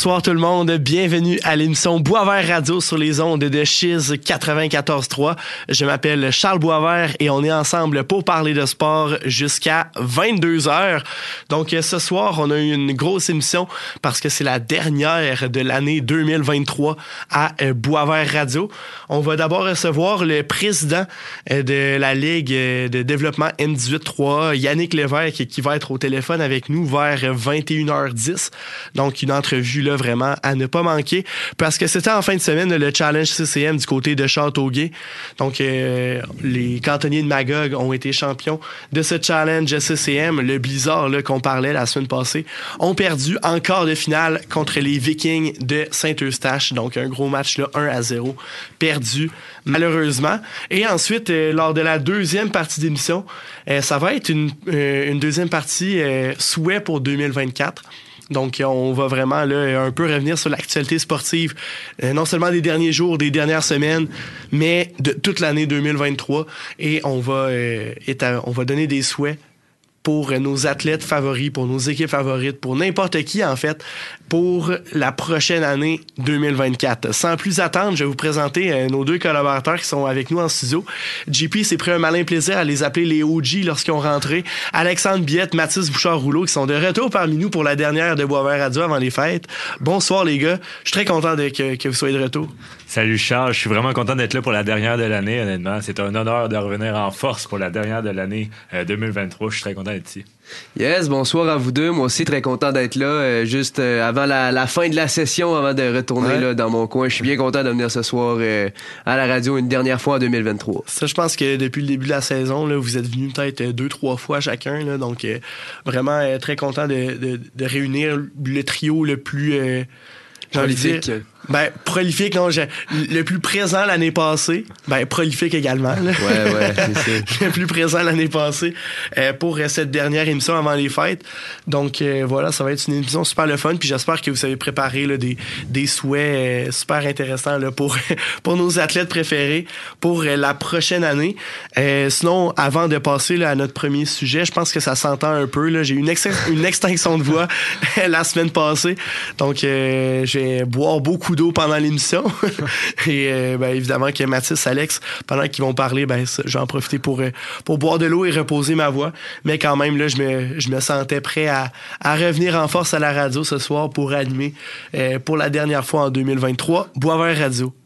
Bonsoir tout le monde, bienvenue à l'émission Boisvert Radio sur les ondes de Chiz 94.3. Je m'appelle Charles Boisvert et on est ensemble pour parler de sport jusqu'à 22 heures. Donc ce soir, on a eu une grosse émission parce que c'est la dernière de l'année 2023 à euh, Boisvert Radio. On va d'abord recevoir le président euh, de la Ligue euh, de développement M18-3, Yannick Lévesque, qui va être au téléphone avec nous vers 21h10. Donc une entrevue vraiment à ne pas manquer parce que c'était en fin de semaine le challenge CCM du côté de Châteauguay. Donc euh, les cantonniers de Magog ont été champions de ce challenge CCM. Le Blizzard là qu'on parlait la semaine passée ont perdu en quart de finale contre les Vikings de Saint-Eustache. Donc un gros match là 1 à 0 perdu malheureusement. Et ensuite euh, lors de la deuxième partie d'émission, euh, ça va être une, une deuxième partie souhait pour 2024. Donc, on va vraiment là, un peu revenir sur l'actualité sportive, euh, non seulement des derniers jours, des dernières semaines, mais de toute l'année 2023. Et on va, euh, on va donner des souhaits pour nos athlètes favoris, pour nos équipes favorites, pour n'importe qui en fait, pour la prochaine année 2024. Sans plus attendre, je vais vous présenter euh, nos deux collaborateurs qui sont avec nous en studio. JP s'est pris un malin plaisir à les appeler les OG lorsqu'ils ont rentré. Alexandre Biette, Mathis Bouchard-Rouleau qui sont de retour parmi nous pour la dernière de Boisvert Radio avant les fêtes. Bonsoir les gars, je suis très content de, que, que vous soyez de retour. Salut Charles, je suis vraiment content d'être là pour la dernière de l'année, honnêtement. C'est un honneur de revenir en force pour la dernière de l'année 2023. Euh, je suis très content d'être ici. Yes, bonsoir à vous deux. Moi aussi, très content d'être là. Euh, juste euh, avant la, fin de la session, avant de retourner là, dans mon coin. Je suis bien content de venir ce soir à la radio une dernière fois en 2023. Ça, je pense que depuis le début de la saison, là, vous êtes venus peut-être deux, trois fois chacun. Là, donc, vraiment très content de, de, réunir le trio le plus... Prolifique. Ben, prolifique, non, le plus présent l'année passée. Ben, prolifique également. Ouais, ouais, c'est le plus présent l'année passée euh, pour euh, cette dernière émission avant les fêtes. Donc, euh, voilà, ça va être une émission super le fun. Puis j'espère que vous avez préparé là, des, des souhaits super intéressants là, pour, pour nos athlètes préférés pour la prochaine année. sinon, avant de passer là, à notre premier sujet, je pense que ça s'entend un peu. J'ai eu une, une extinction de voix la semaine passée. Donc, je vais boire beaucoup pendant l'émission. et euh, ben, évidemment que Mathis, Alex, pendant qu'ils vont parler, ben, je vais en profiter pour, euh, pour boire de l'eau et reposer ma voix. Mais quand même, là, je me, je me sentais prêt à, à revenir en force à la radio ce soir pour animer euh, pour la dernière fois en 2023 Boisvert Radio.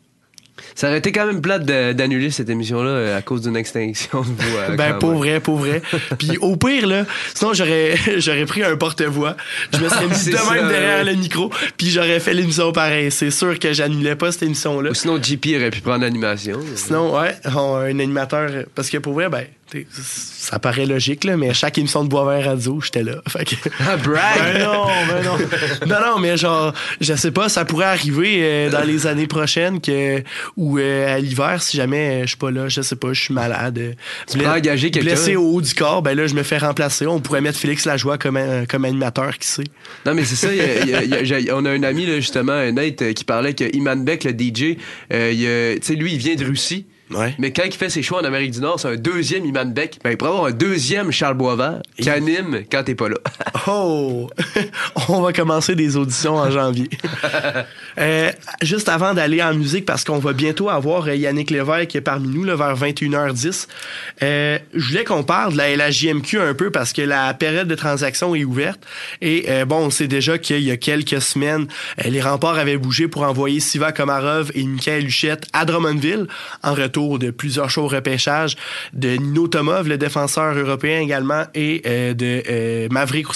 Ça aurait été quand même plate d'annuler cette émission-là euh, à cause d'une extinction de voix. ben, pour vrai, pour vrai. Puis au pire, là, sinon j'aurais, j'aurais pris un porte-voix. Je me serais mis de même derrière le micro, puis j'aurais fait l'émission pareil. C'est sûr que j'annulais pas cette émission-là. Ou sinon, JP aurait pu prendre l'animation. Sinon, ouais, un animateur. Parce que pour vrai, ben, ça paraît logique, là, mais chaque émission de Boisvert Radio, j'étais là. Fait que... Ah, brag! Ben non, ben non. non, non, mais genre, je sais pas, ça pourrait arriver euh, dans les années prochaines que, ou euh, à l'hiver, si jamais euh, je suis pas là, je sais pas, je suis malade. Tu peux engager quelqu'un. Blessé au haut du corps, ben là, je me fais remplacer. On pourrait mettre Félix Lajoie comme, comme animateur, qui sait. Non, mais c'est ça, on a un ami, là, justement, Nate, qui parlait que Iman Beck, le DJ, tu sais, lui, il vient de Russie. Mais quand il fait ses choix en Amérique du Nord, c'est un deuxième Iman Beck. Ben, il pourrait avoir un deuxième Charles Boisvert qui anime quand t'es pas là. oh! On va commencer des auditions en janvier. Euh, juste avant d'aller en musique, parce qu'on va bientôt avoir euh, Yannick Lévesque qui est parmi nous là, vers 21h10, euh, je voulais qu'on parle de la, JMQ un peu parce que la période de transaction est ouverte. Et bon, on sait déjà qu'il y a quelques semaines, les remparts avaient bougé pour envoyer Siva Komarov et Michael Huchette à Drummondville en retour de plusieurs shows repêchage de Nino Tomov, le défenseur européen également, et euh, de euh, Maverick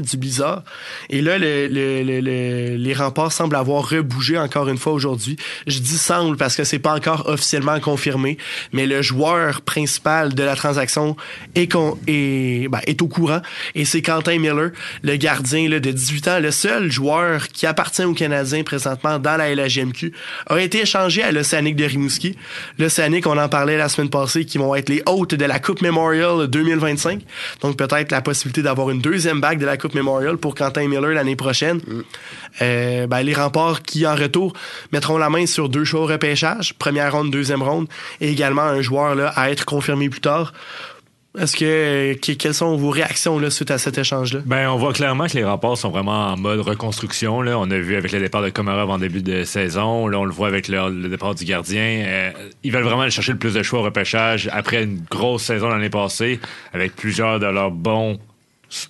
du Blizzard. Et là, le, le, les remparts semblent avoir rebougé encore une fois aujourd'hui. Je dis semble parce que c'est pas encore officiellement confirmé, mais le joueur principal de la transaction est, ben, au courant et c'est Quentin Miller, le gardien de 18 ans, le seul joueur qui appartient aux Canadiens présentement dans la LHJMQ, a été échangé à l'Océanique de Rimouski. L'Océanique, on en parlait la semaine passée, qui vont être les hôtes de la Coupe Memorial 2025. Donc peut-être la possibilité d'avoir une deuxième bague de la Coupe Memorial pour Quentin Miller l'année prochaine. Mm. Euh, ben, les remparts qui, en retour, mettront la main sur deux choix repêchage, première ronde, deuxième ronde, et également un joueur là, à être confirmé plus tard Est-ce que, quelles sont vos réactions là, suite à cet échange-là? Ben, on voit clairement que les rapports sont vraiment en mode reconstruction. Là. On a vu avec le départ de Komarov en début de saison. Là, on le voit avec le, départ du gardien. Euh, ils veulent vraiment aller chercher le plus de choix au repêchage après une grosse saison l'année passée, avec plusieurs de leurs bons,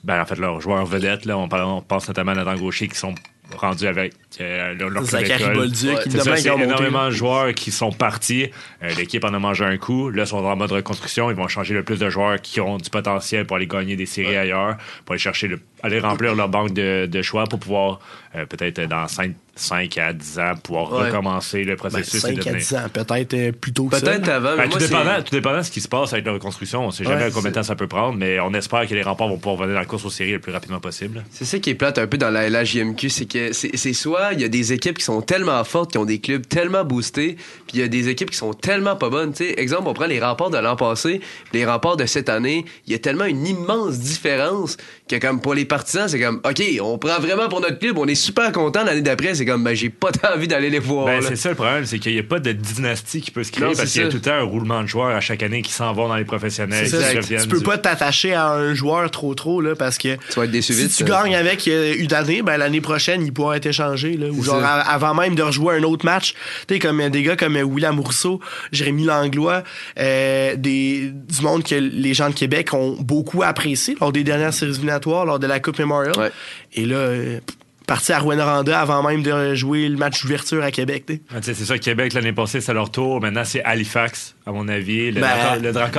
ben, en fait, leurs joueurs vedettes. Là. On, pense notamment à Nathan Gaucher qui sont rendus avec euh, leur Zachary Bolduc, c'est énormément de joueurs qui sont partis. Euh, l'équipe en a mangé un coup. Là, ils sont en mode reconstruction. Ils vont changer le plus de joueurs qui ont du potentiel pour aller gagner des séries ailleurs, pour aller chercher le, aller remplir leur banque de, choix pour pouvoir euh, peut-être dans 5, 5, à 10 ans pouvoir recommencer le processus. Ben, 5 à 10 ans, peut-être plus tôt que peut-être avant. Ben, tout, dépendant, tout, dépendant, de ce qui se passe avec la reconstruction. On sait jamais combien de temps ça peut prendre, mais on espère que les remparts vont pouvoir venir dans la course aux séries le plus rapidement possible. C'est ça qui est plate un peu dans la LHJMQ, c'est que c'est soit il y a des équipes qui sont tellement fortes, qui ont des clubs tellement boostés, puis il y a des équipes qui sont tellement pas bonnes. sais exemple, on prend les remparts de l'an passé, les remparts de cette année, il y a tellement une immense différence que comme pour les partisans, c'est comme OK, on prend vraiment pour notre club, on est super content l'année d'après, c'est comme ben j'ai pas envie d'aller les voir. Ben, c'est ça le problème, c'est qu'il n'y a pas de dynastie qui peut se créer parce qu'il y a tout le temps un roulement de joueurs à chaque année qui s'en vont dans les professionnels. tu peux pas t'attacher à un joueur trop trop là parce que tu vas être déçu si tu gagnes avec euh, une année, ben l'année prochaine il pourra être échangé là, ou genre avant même de rejouer un autre match, tu sais comme des gars comme William Rousseau, Jérémy Langlois, euh, des du monde que les gens de Québec ont beaucoup apprécié lors des dernières séries lors de la Coupe Memorial. Et là, euh, parti à Rwanda avant même de jouer le match d'ouverture à Québec. c'est ça, Québec l'année passée, c'est leur tour. Maintenant, c'est Halifax, à mon avis. Le, ben,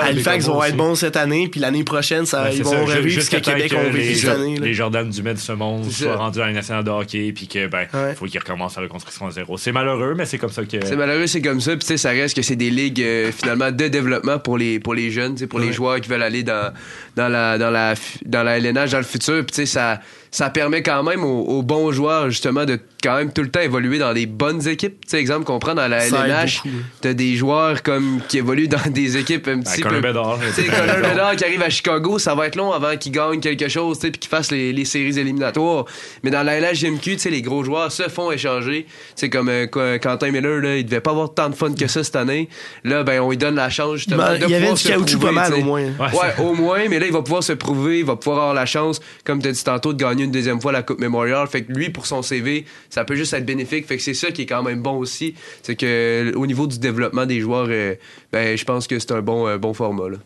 Halifax vont être bons cette année, puis l'année prochaine, ça, ils vont revivre ce que Québec ont vécu cette année. Les Jordan Dumais de ce monde soient rendus à la nationale de hockey, puis que ben, faut qu'ils recommencent à la construction à zéro. C'est malheureux, mais c'est comme ça que. C'est malheureux, c'est comme ça. Puis ça reste que c'est des ligues euh, finalement de développement pour les pour les jeunes, pour les joueurs qui veulent aller dans dans la dans la dans la LNH dans le futur. Puis ça ça permet quand même aux, bons joueurs, justement, de quand même tout le temps évoluer dans des bonnes équipes. Tu sais, exemple qu'on prend dans la LNH, t'as des joueurs comme qui évoluent dans des équipes un petit peu... Bédard. Tu sais, Bédard qui arrive à Chicago, ça va être long avant qu'il gagne quelque chose, tu sais, puis qu'il fasse les, séries éliminatoires. Mais dans la LHJMQ, tu sais, les gros joueurs se font échanger. C'est comme euh, Quentin Miller, là, il devait pas avoir tant de fun que ça cette année. Là, ben, on lui donne la chance, justement, ben, de Il y avait du caoutchouc pas mal, au moins. Ouais, au moins, mais là, il va pouvoir se prouver, il va pouvoir avoir la chance, comme tu as dit tantôt, de gagner une deuxième fois la Coupe Memorial. Fait que lui, pour son CV, ça peut juste être bénéfique. Fait que c'est ça qui est quand même bon aussi. C'est que au niveau du développement des joueurs, euh, ben, je pense que c'est un bon, euh, format.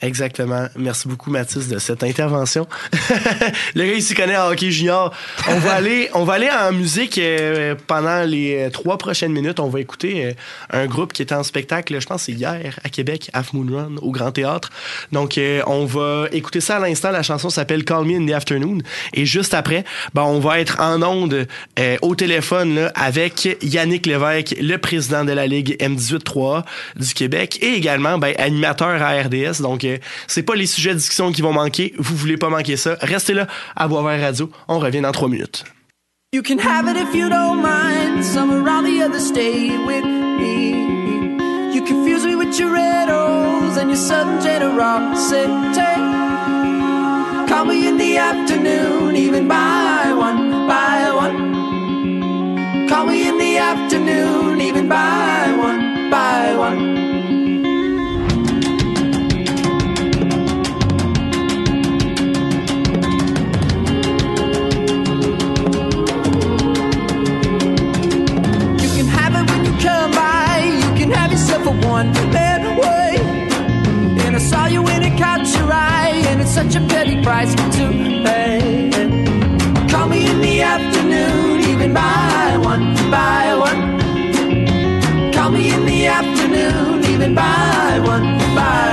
Exactement. Merci beaucoup, Mathis, de cette intervention. le gars, il s'y connaît en hockey junior. On va aller, on va aller en musique euh, pendant les euh, trois prochaines minutes. On va écouter euh, un groupe qui était en spectacle, je pense, c'est hier à Québec, Half Moon Run, au Grand Théâtre. Donc, on va écouter ça à l'instant. La chanson s'appelle Call Me in the Afternoon. Et juste après, ben, on va être en onde au téléphone là, avec Yannick Lévesque, le président de la Ligue M18-3 du Québec et également ben, animateur à RDS. Donc, c'est pas les sujets de discussion qui vont manquer. Vous voulez pas manquer ça. Restez là à Boisvert Radio. On revient dans trois minutes. You can have it if you don't mind. Some around the other stay with me. You confuse me with your red rose and your sudden generosity. Call me in the afternoon, even by one, by one. Call me in the afternoon, even by one, by one. One man way. And I saw you when it caught your eye, and it's such a petty price to pay. Call me in the afternoon, even by one, by one. Call me in the afternoon, even by one, by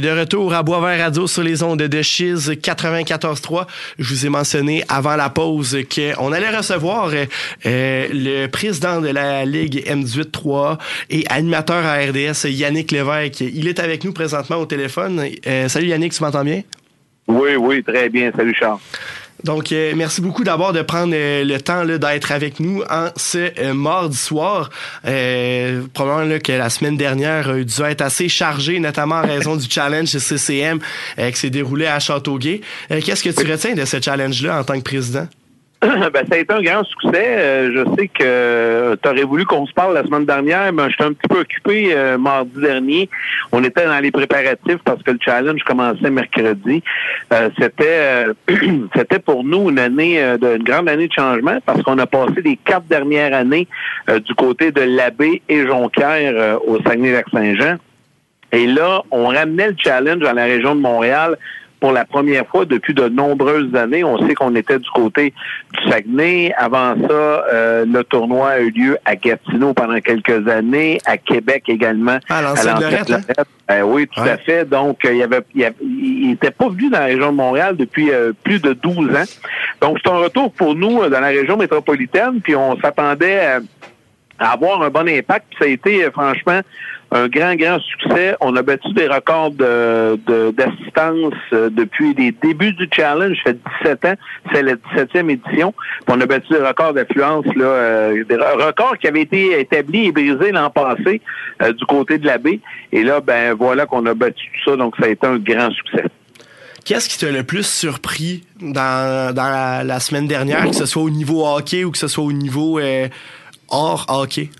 de retour à Boisvert Radio sur les ondes de Chiz 94.3. Je vous ai mentionné avant la pause qu'on allait recevoir euh, le président de la Ligue M18-3 et animateur à RDS, Yannick Lévesque. Il est avec nous présentement au téléphone. Euh, salut Yannick, tu m'entends bien? Oui, oui, très bien. Salut Charles. Donc, euh, merci beaucoup d'abord de prendre euh, le temps d'être avec nous en ce euh, mardi soir. probablement que la semaine dernière a dû être assez chargée, notamment en raison du challenge CCM qui s'est déroulé à Châteauguay. Qu'est-ce que tu retiens de ce challenge-là en tant que président? ben, ça a été un grand succès. Euh, je sais que tu aurais voulu qu'on se parle la semaine dernière, mais j'étais un petit peu occupé euh, mardi dernier. On était dans les préparatifs parce que le challenge commençait mercredi. Euh, c'était c'était pour nous une année, de, une grande année de changement parce qu'on a passé les quatre dernières années du côté de l'Abbé et Jonquière au Saguenay-Lac-Saint-Jean. Et là, on ramenait le challenge dans la région de Montréal pour la première fois depuis de nombreuses années. On sait qu'on était du côté du Saguenay. Avant ça, euh, le tournoi a eu lieu à Gatineau pendant quelques années, à Québec également. Ah, à hein? ben oui, tout à fait. Donc, il y avait, il, était pas venu dans la région de Montréal depuis euh, plus de 12 ans. Donc, c'est un retour pour nous euh, dans la région métropolitaine. Puis, on s'attendait à, avoir un bon impact. Puis ça a été, franchement, un grand, grand succès. On a battu des records d'assistance euh, depuis les débuts du challenge. Ça fait 17 ans. C'est la 17e édition. on a battu des records d'affluence, là, euh, des records qui avaient été établis et brisés l'an passé euh, du côté de la baie. Et là, ben voilà qu'on a battu tout ça. Donc, ça a été un grand succès. Qu'est-ce qui t'a le plus surpris dans, la, semaine dernière, que ce soit au niveau hockey ou que ce soit au niveau hors hockey?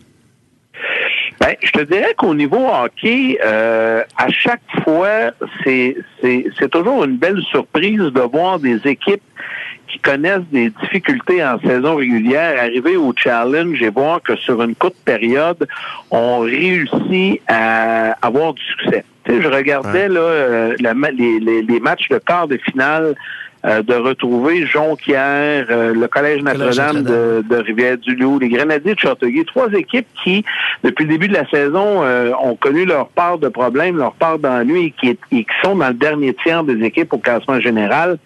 Ben, je te dirais qu'au niveau hockey, euh, à chaque fois, c'est, c'est, toujours une belle surprise de voir des équipes qui connaissent des difficultés en saison régulière arriver au challenge et voir que sur une courte période, on réussit à avoir du succès. Tu sais, je regardais là, euh, les, les, les, matchs de quart de finale euh, de retrouver Jonquière, euh, le Collège Notre-Dame de, Rivière-du-Loup, les Grenadiers de Châteauguay, trois équipes qui, depuis le début de la saison, euh, ont connu leur part de problèmes, leur part d'ennuis et qui, sont dans le dernier tiers des équipes au classement général.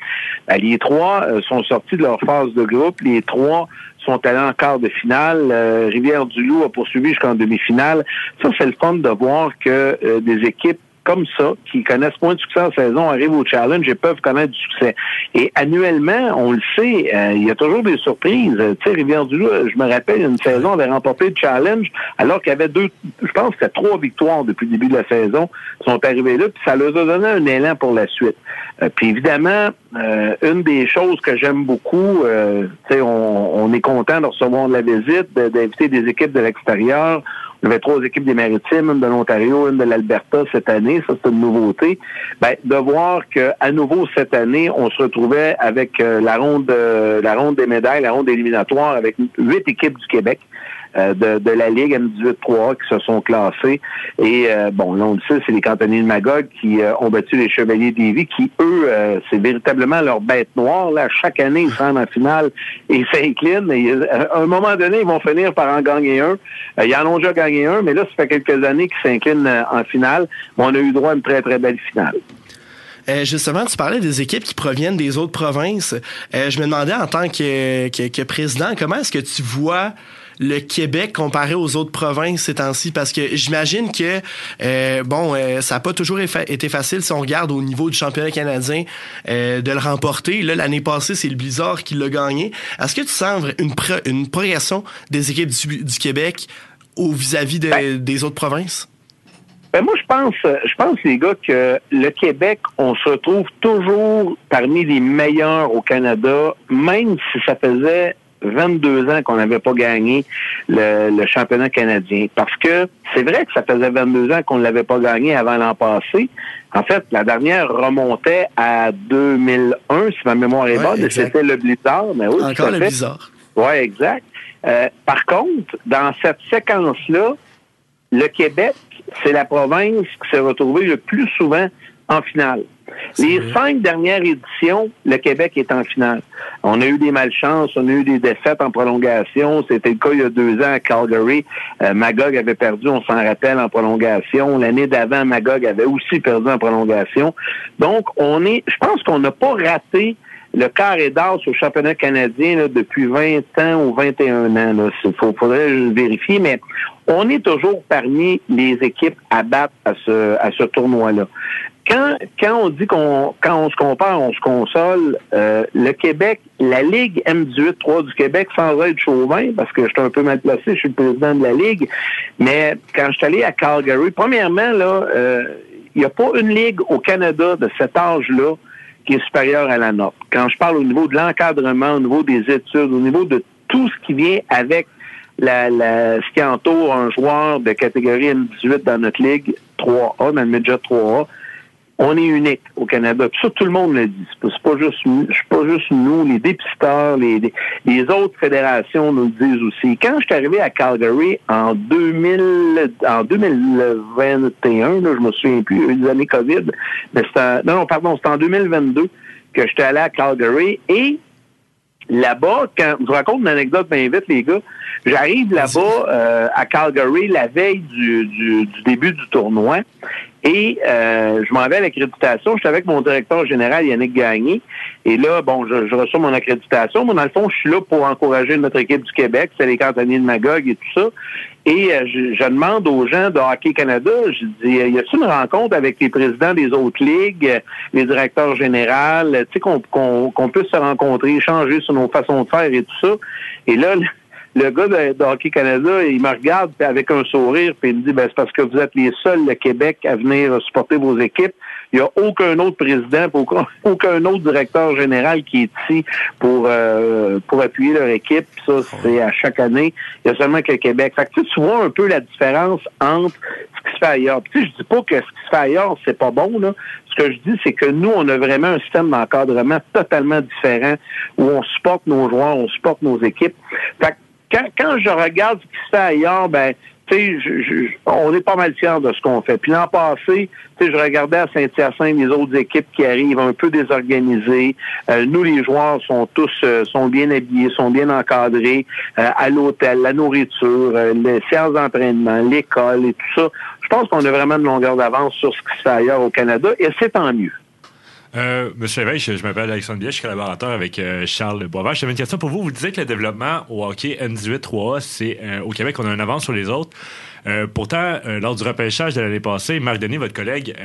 Ben, les trois sont sortis de leur phase de groupe. Les trois sont allés en quart de finale. Rivière-du-Loup a poursuivi jusqu'en demi-finale. Ça, c'est le fun de voir que des équipes comme ça, qui connaissent moins de succès en saison, arrivent au challenge et peuvent connaître du succès. Et annuellement, on le sait, euh, il y a toujours des surprises. Tu sais, Rivière-du-Loup, je me rappelle, une saison, avait remporté le challenge, alors qu'il y avait deux, je pense que trois victoires depuis le début de la saison, Ils sont arrivés là, puis ça leur a donné un élan pour la suite. Euh, puis évidemment, euh, une des choses que j'aime beaucoup, tu sais, on, on, est content de recevoir de la visite, d'inviter des équipes de l'extérieur. Il y avait trois équipes des Maritimes, une de l'Ontario, une de l'Alberta cette année. Ça, c'est une nouveauté. Ben, de voir qu'à nouveau cette année, on se retrouvait avec euh, la ronde, euh, la ronde des médailles, la ronde éliminatoire avec huit équipes du Québec. Euh, de, la Ligue M18-3 qui se sont classés. Et bon, là, on le sait, c'est les cantonniers de Magog qui ont battu les Chevaliers d'Ivy, qui, eux, c'est véritablement leur bête noire. Là, chaque année, ils sont en finale et s'inclinent. Et à un moment donné, ils vont finir par en gagner un. ils en ont déjà gagné un, mais là, ça fait quelques années qu'ils s'inclinent en finale. Mais on a eu droit à une très, très belle finale. Euh, justement, tu parlais des équipes qui proviennent des autres provinces. Euh, je me demandais en tant que, président, comment est-ce que tu vois le Québec comparé aux autres provinces ces temps-ci? Parce que j'imagine que, euh, bon, ça n'a pas toujours été facile si on regarde au niveau du championnat canadien de le remporter. Là, l'année passée, c'est le Blizzard qui l'a gagné. Est-ce que tu sens une, une progression des équipes du, Québec au vis-à-vis ben des autres provinces? Ben moi, je pense, je pense, les gars, que le Québec, on se retrouve toujours parmi les meilleurs au Canada, même si ça faisait 22 ans qu'on n'avait pas gagné le, championnat canadien. Parce que c'est vrai que ça faisait 22 ans qu'on ne l'avait pas gagné avant l'an passé. En fait, la dernière remontait à 2001, si ma mémoire est bonne, c'était le Blizzard. Mais oui, Encore le Blizzard. Oui, exact. Euh, par contre, dans cette séquence-là, le Québec c'est la province qui s'est retrouvée le plus souvent en finale. Les cinq dernières éditions, le Québec est en finale. On a eu des malchances, on a eu des défaites en prolongation. C'était le cas il y a deux ans à Calgary. Euh, Magog avait perdu, on s'en rappelle, en prolongation. L'année d'avant, Magog avait aussi perdu en prolongation. Donc, on est, je pense qu'on n'a pas raté le carré d'as au championnat canadien depuis 20 ans ou 21 ans. Il faudrait vérifier, mais on est toujours parmi les équipes à battre à ce, à ce tournoi-là. Quand, quand on dit qu'on quand on se compare, on se console, euh, le Québec, la Ligue M18-3 du Québec, sans être chauvin, parce que je suis un peu mal placé, je suis le président de la Ligue, mais quand je suis allé à Calgary, premièrement, là, euh, il n'y a pas une ligue au Canada de cet âge-là qui est supérieure à la nôtre. Quand je parle au niveau de l'encadrement, au niveau des études, au niveau de tout ce qui vient avec la, la, ce qui entoure un joueur de catégorie M18 dans notre ligue 3A, dans le midget 3A, on est unique au Canada. Puis ça, tout le monde le dit. C'est pas juste, pas juste nous, les dépisteurs, les, les, autres fédérations nous le disent aussi. Quand je suis arrivé à Calgary en 2000, en 2021, là, je me souviens plus, des années COVID, mais c'était, non, non, pardon, c'était en 2022 que j'étais allé à Calgary et là-bas, quand je vous raconte une anecdote bien vite, les gars, j'arrive là-bas euh, à Calgary la veille du, du, début du tournoi et euh, je m'en vais à l'accréditation. J'étais avec mon directeur général, Yannick Gagné. Et là, bon, je, reçois mon accréditation. Moi, dans le fond, je suis là pour encourager notre équipe du Québec. C'est les cantonniers de Magog et tout ça. Et euh, je, demande aux gens de Hockey Canada, je dis, y a-t-il une rencontre avec les présidents des autres ligues, les directeurs généraux, tu sais, qu'on qu'on puisse se rencontrer, échanger sur nos façons de faire et tout ça? Et là, le gars de, Hockey Canada, il me regarde avec un sourire, puis il me dit, ben, c'est parce que vous êtes les seuls, le Québec, à venir supporter vos équipes. Il n'y a aucun autre président, aucun, aucun autre directeur général qui est ici pour euh, pour appuyer leur équipe. ça, c'est à chaque année. Il y a seulement que le Québec. Fait que, tu vois un peu la différence entre ce qui se fait ailleurs. Puis, je dis pas que ce qui se fait ailleurs, c'est pas bon. Là. Ce que je dis, c'est que nous, on a vraiment un système d'encadrement totalement différent où on supporte nos joueurs, on supporte nos équipes. Fait quand, quand je regarde ce qui se fait ailleurs, ben, tu sais, on est pas mal fiers de ce qu'on fait. Puis l'an passé, je regardais à Saint-Hyacinthe les autres équipes qui arrivent un peu désorganisées. Euh, nous, les joueurs sont tous euh, sont bien habillés, sont bien encadrés euh, à l'hôtel, la nourriture, les séances d'entraînement, l'école et tout ça. Je pense qu'on a vraiment une longueur d'avance sur ce qui se fait ailleurs au Canada et c'est tant mieux. Euh, Monsieur Veil, je, m'appelle Alexandre Biet, je suis collaborateur avec euh, Charles Boisvert. J'avais une question pour vous. Vous disiez que le développement au hockey N18-3A, c'est euh, au Québec, on a un avance sur les autres. Euh, pourtant, lors du repêchage de l'année passée, Marc Denis, votre collègue,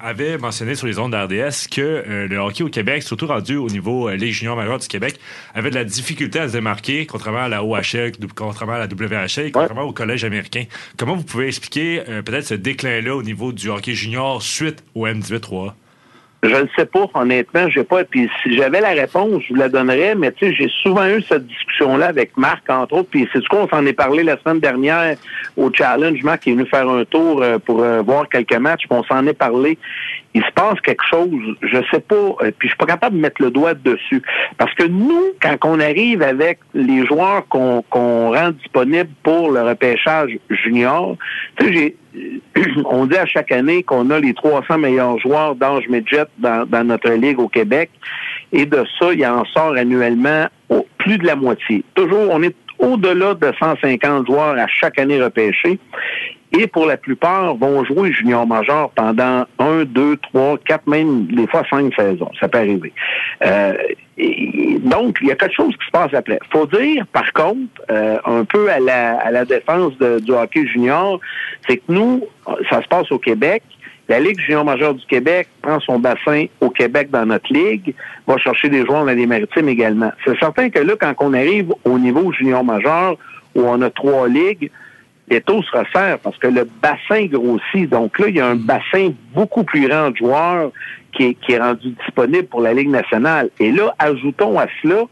avait mentionné sur les ondes d'RDS que le hockey au Québec, surtout rendu au niveau Ligue junior majeure du Québec, avait de la difficulté à se démarquer, contrairement à la OHL, contrairement à la WHL, contrairement au collège américain. Comment vous pouvez expliquer peut-être ce déclin-là au niveau du hockey junior suite au M18-3A? Je ne sais pas, honnêtement, j'ai pas. Puis si j'avais la réponse, je vous la donnerais, mais tu sais, j'ai souvent eu cette discussion-là avec Marc, entre autres, puis c'est ce qu'on s'en est parlé la semaine dernière au challenge. Marc est venu faire un tour euh, pour euh, voir quelques matchs, puis on s'en est parlé. Il se passe quelque chose, je sais pas, euh, puis je suis pas capable de mettre le doigt dessus. Parce que nous, quand on arrive avec les joueurs qu'on rend disponibles pour le repêchage junior, tu sais, on dit à chaque année qu'on a les 300 meilleurs joueurs d'âge midget dans, notre ligue au Québec. Et de ça, il en sort annuellement plus de la moitié. Toujours, on est au-delà de 150 joueurs à chaque année repêchés. Et pour la plupart, vont jouer junior major pendant un, deux, trois, quatre, même des fois cinq saisons. Ça peut arriver. Euh, donc, il y a quelque chose qui se passe après. faut dire, par contre, euh, un peu à la, à la défense du hockey junior, c'est que nous, ça se passe au Québec. La Ligue junior majeure du Québec prend son bassin au Québec dans notre ligue, va chercher des joueurs dans les maritimes également. C'est certain que là, quand on arrive au niveau junior majeur, où on a trois ligues, les taux se resserrent parce que le bassin grossit. Donc là, il y a un bassin beaucoup plus grand de joueurs qui est, qui est rendu disponible pour la Ligue nationale. Et là, ajoutons à cela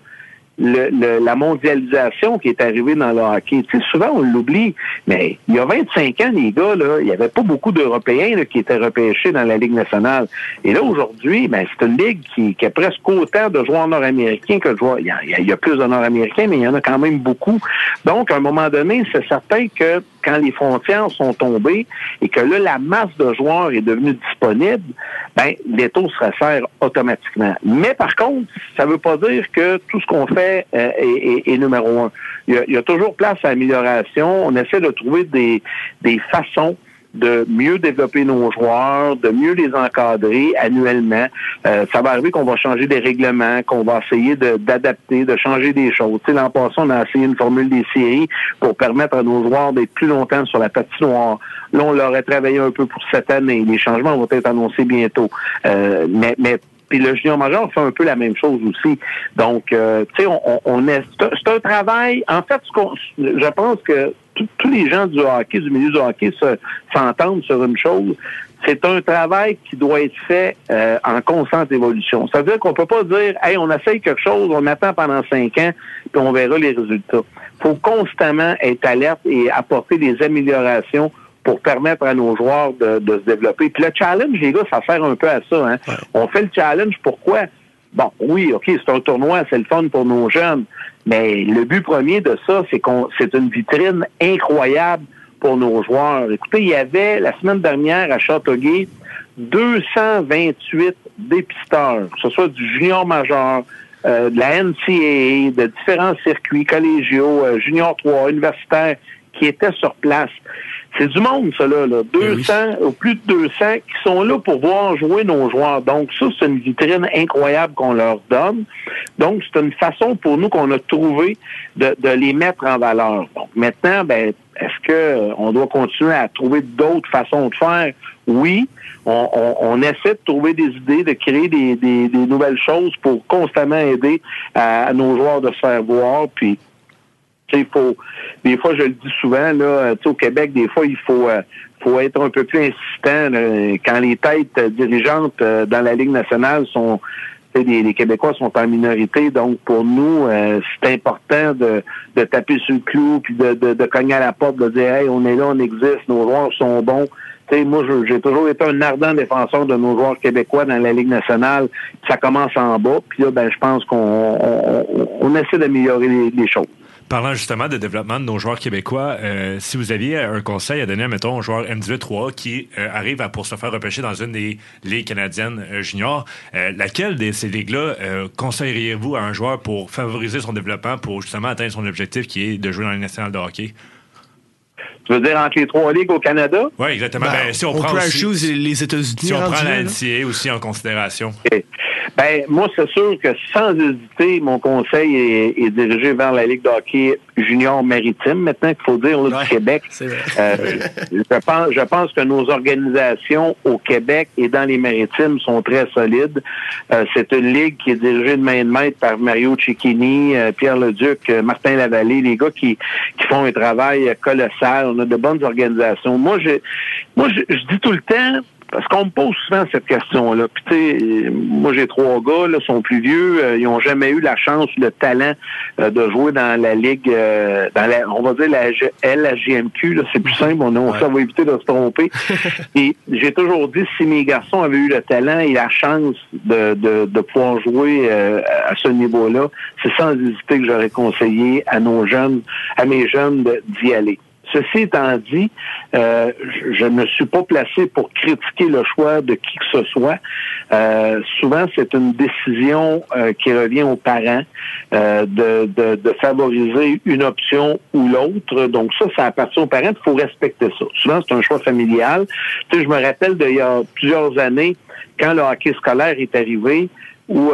le, la mondialisation qui est arrivée dans le hockey. Tu sais, souvent, on l'oublie, mais il y a 25 ans, les gars, là, il n'y avait pas beaucoup d'Européens qui étaient repêchés dans la Ligue nationale. Et là, aujourd'hui, ben, c'est une ligue qui, qui, a presque autant de joueurs nord-américains que de joueurs. Il y, a, il y a plus de nord-américains, mais il y en a quand même beaucoup. Donc, à un moment donné, c'est certain que quand les frontières sont tombées et que là, la masse de joueurs est devenue disponible, ben, les taux se resserrent automatiquement. Mais par contre, ça ne veut pas dire que tout ce qu'on fait euh, est, numéro un. Il y, a, toujours place à amélioration. On essaie de trouver des, des façons de mieux développer nos joueurs, de mieux les encadrer annuellement. Euh, ça va arriver qu'on va changer des règlements, qu'on va essayer d'adapter, de, changer des choses. L'an passé, on a essayé une formule des séries pour permettre à nos joueurs d'être plus longtemps sur la patinoire. Là, on leur a travaillé un peu pour cette année. Les changements vont être annoncés bientôt. Euh, mais, mais puis le junior major fait un peu la même chose aussi. Donc, euh, tu sais, on, on, est, c'est un travail. En fait, ce je pense que tous les gens du hockey, du milieu du hockey, s'entendent sur une chose. C'est un travail qui doit être fait euh, en constante évolution. Ça veut dire qu'on peut pas dire, hey, on essaye quelque chose, on attend pendant cinq ans, puis on verra les résultats. Faut constamment être alerte et apporter des améliorations pour permettre à nos joueurs de, se développer. Puis le challenge, les gars, ça sert un peu à ça. Hein. On fait le challenge, pourquoi? Bon, oui, OK, c'est un tournoi, c'est le fun pour nos jeunes, mais le but premier de ça, c'est qu'on c'est une vitrine incroyable pour nos joueurs. Écoutez, il y avait la semaine dernière à Châteauguay 228 dépisteurs, que ce soit du junior majeur, euh, de la NCAA, de différents circuits collégiaux, euh, junior 3, universitaires, qui étaient sur place. C'est du monde, ça, là. 200, ben plus de 200 qui sont là pour voir jouer nos joueurs. Donc, ça, c'est une vitrine incroyable qu'on leur donne. Donc, c'est une façon pour nous qu'on a trouvé de, les mettre en valeur. Donc, maintenant, ben, est-ce que euh, on doit continuer à trouver d'autres façons de faire? Oui, on, essaie de trouver des idées, de créer des, nouvelles choses pour constamment aider à, nos joueurs de se faire voir. Puis il faut, des fois, je le dis souvent, là, au Québec, des fois, il faut, euh, faut être un peu plus insistant quand les têtes dirigeantes euh, dans la Ligue nationale sont les, Québécois sont en minorité, donc pour nous, euh, c'est important de, de, taper sur le clou, puis de, de, de, cogner à la porte, de dire Hey, on est là, on existe, nos joueurs sont bons. sais, moi, j'ai toujours été un ardent défenseur de nos joueurs québécois dans la Ligue nationale. Ça commence en bas, puis là, ben, je pense qu'on on, essaie d'améliorer les choses. Parlant justement de développement de nos joueurs québécois, euh, si vous aviez un conseil à donner, mettons, un joueur M18-3 qui euh, arrive à pour se faire repêcher dans une des ligues canadiennes euh, juniors, laquelle de ces ligues-là conseilleriez-vous à un joueur pour favoriser son développement, pour justement atteindre son objectif qui est de jouer dans les nationale de hockey? Tu veux dire entre les trois ligues au Canada? Oui, exactement. Ben, ben, si on, prend aussi, les États-Unis. Si on prend la NCA aussi en considération. Ben, moi, c'est sûr que sans hésiter, mon conseil est, dirigé vers la Ligue de hockey junior maritime, maintenant qu'il faut dire, là, du Québec. Euh, je, pense, je pense que nos organisations au Québec et dans les maritimes sont très solides. Euh, c'est une ligue qui est dirigée de main de maître par Mario Cicchini, euh, Pierre Leduc, Martin Lavallée, les gars qui, qui font un travail colossal. On a de bonnes organisations. Moi, je, moi, je dis tout le temps, Parce qu'on me pose souvent cette question-là. Puis tu sais, moi j'ai trois gars, là, sont plus vieux, euh, ils ont jamais eu la chance, le talent euh, de jouer dans la ligue, euh, dans la, on va dire la LHJMQ, là, c'est plus simple, on, on ça va éviter de se tromper. et j'ai toujours dit, si mes garçons avaient eu le talent et la chance de, de, de pouvoir jouer à ce niveau-là, c'est sans hésiter que j'aurais conseillé à nos jeunes, à mes jeunes d'y aller. Ceci étant dit, euh, je ne suis pas placé pour critiquer le choix de qui que ce soit. Euh, souvent, c'est une décision euh, qui revient aux parents de, de, favoriser une option ou l'autre. Donc ça, ça appartient aux parents. Il faut respecter ça. Souvent, c'est un choix familial. Je me rappelle d'il y a plusieurs années, quand le hockey scolaire est arrivé, où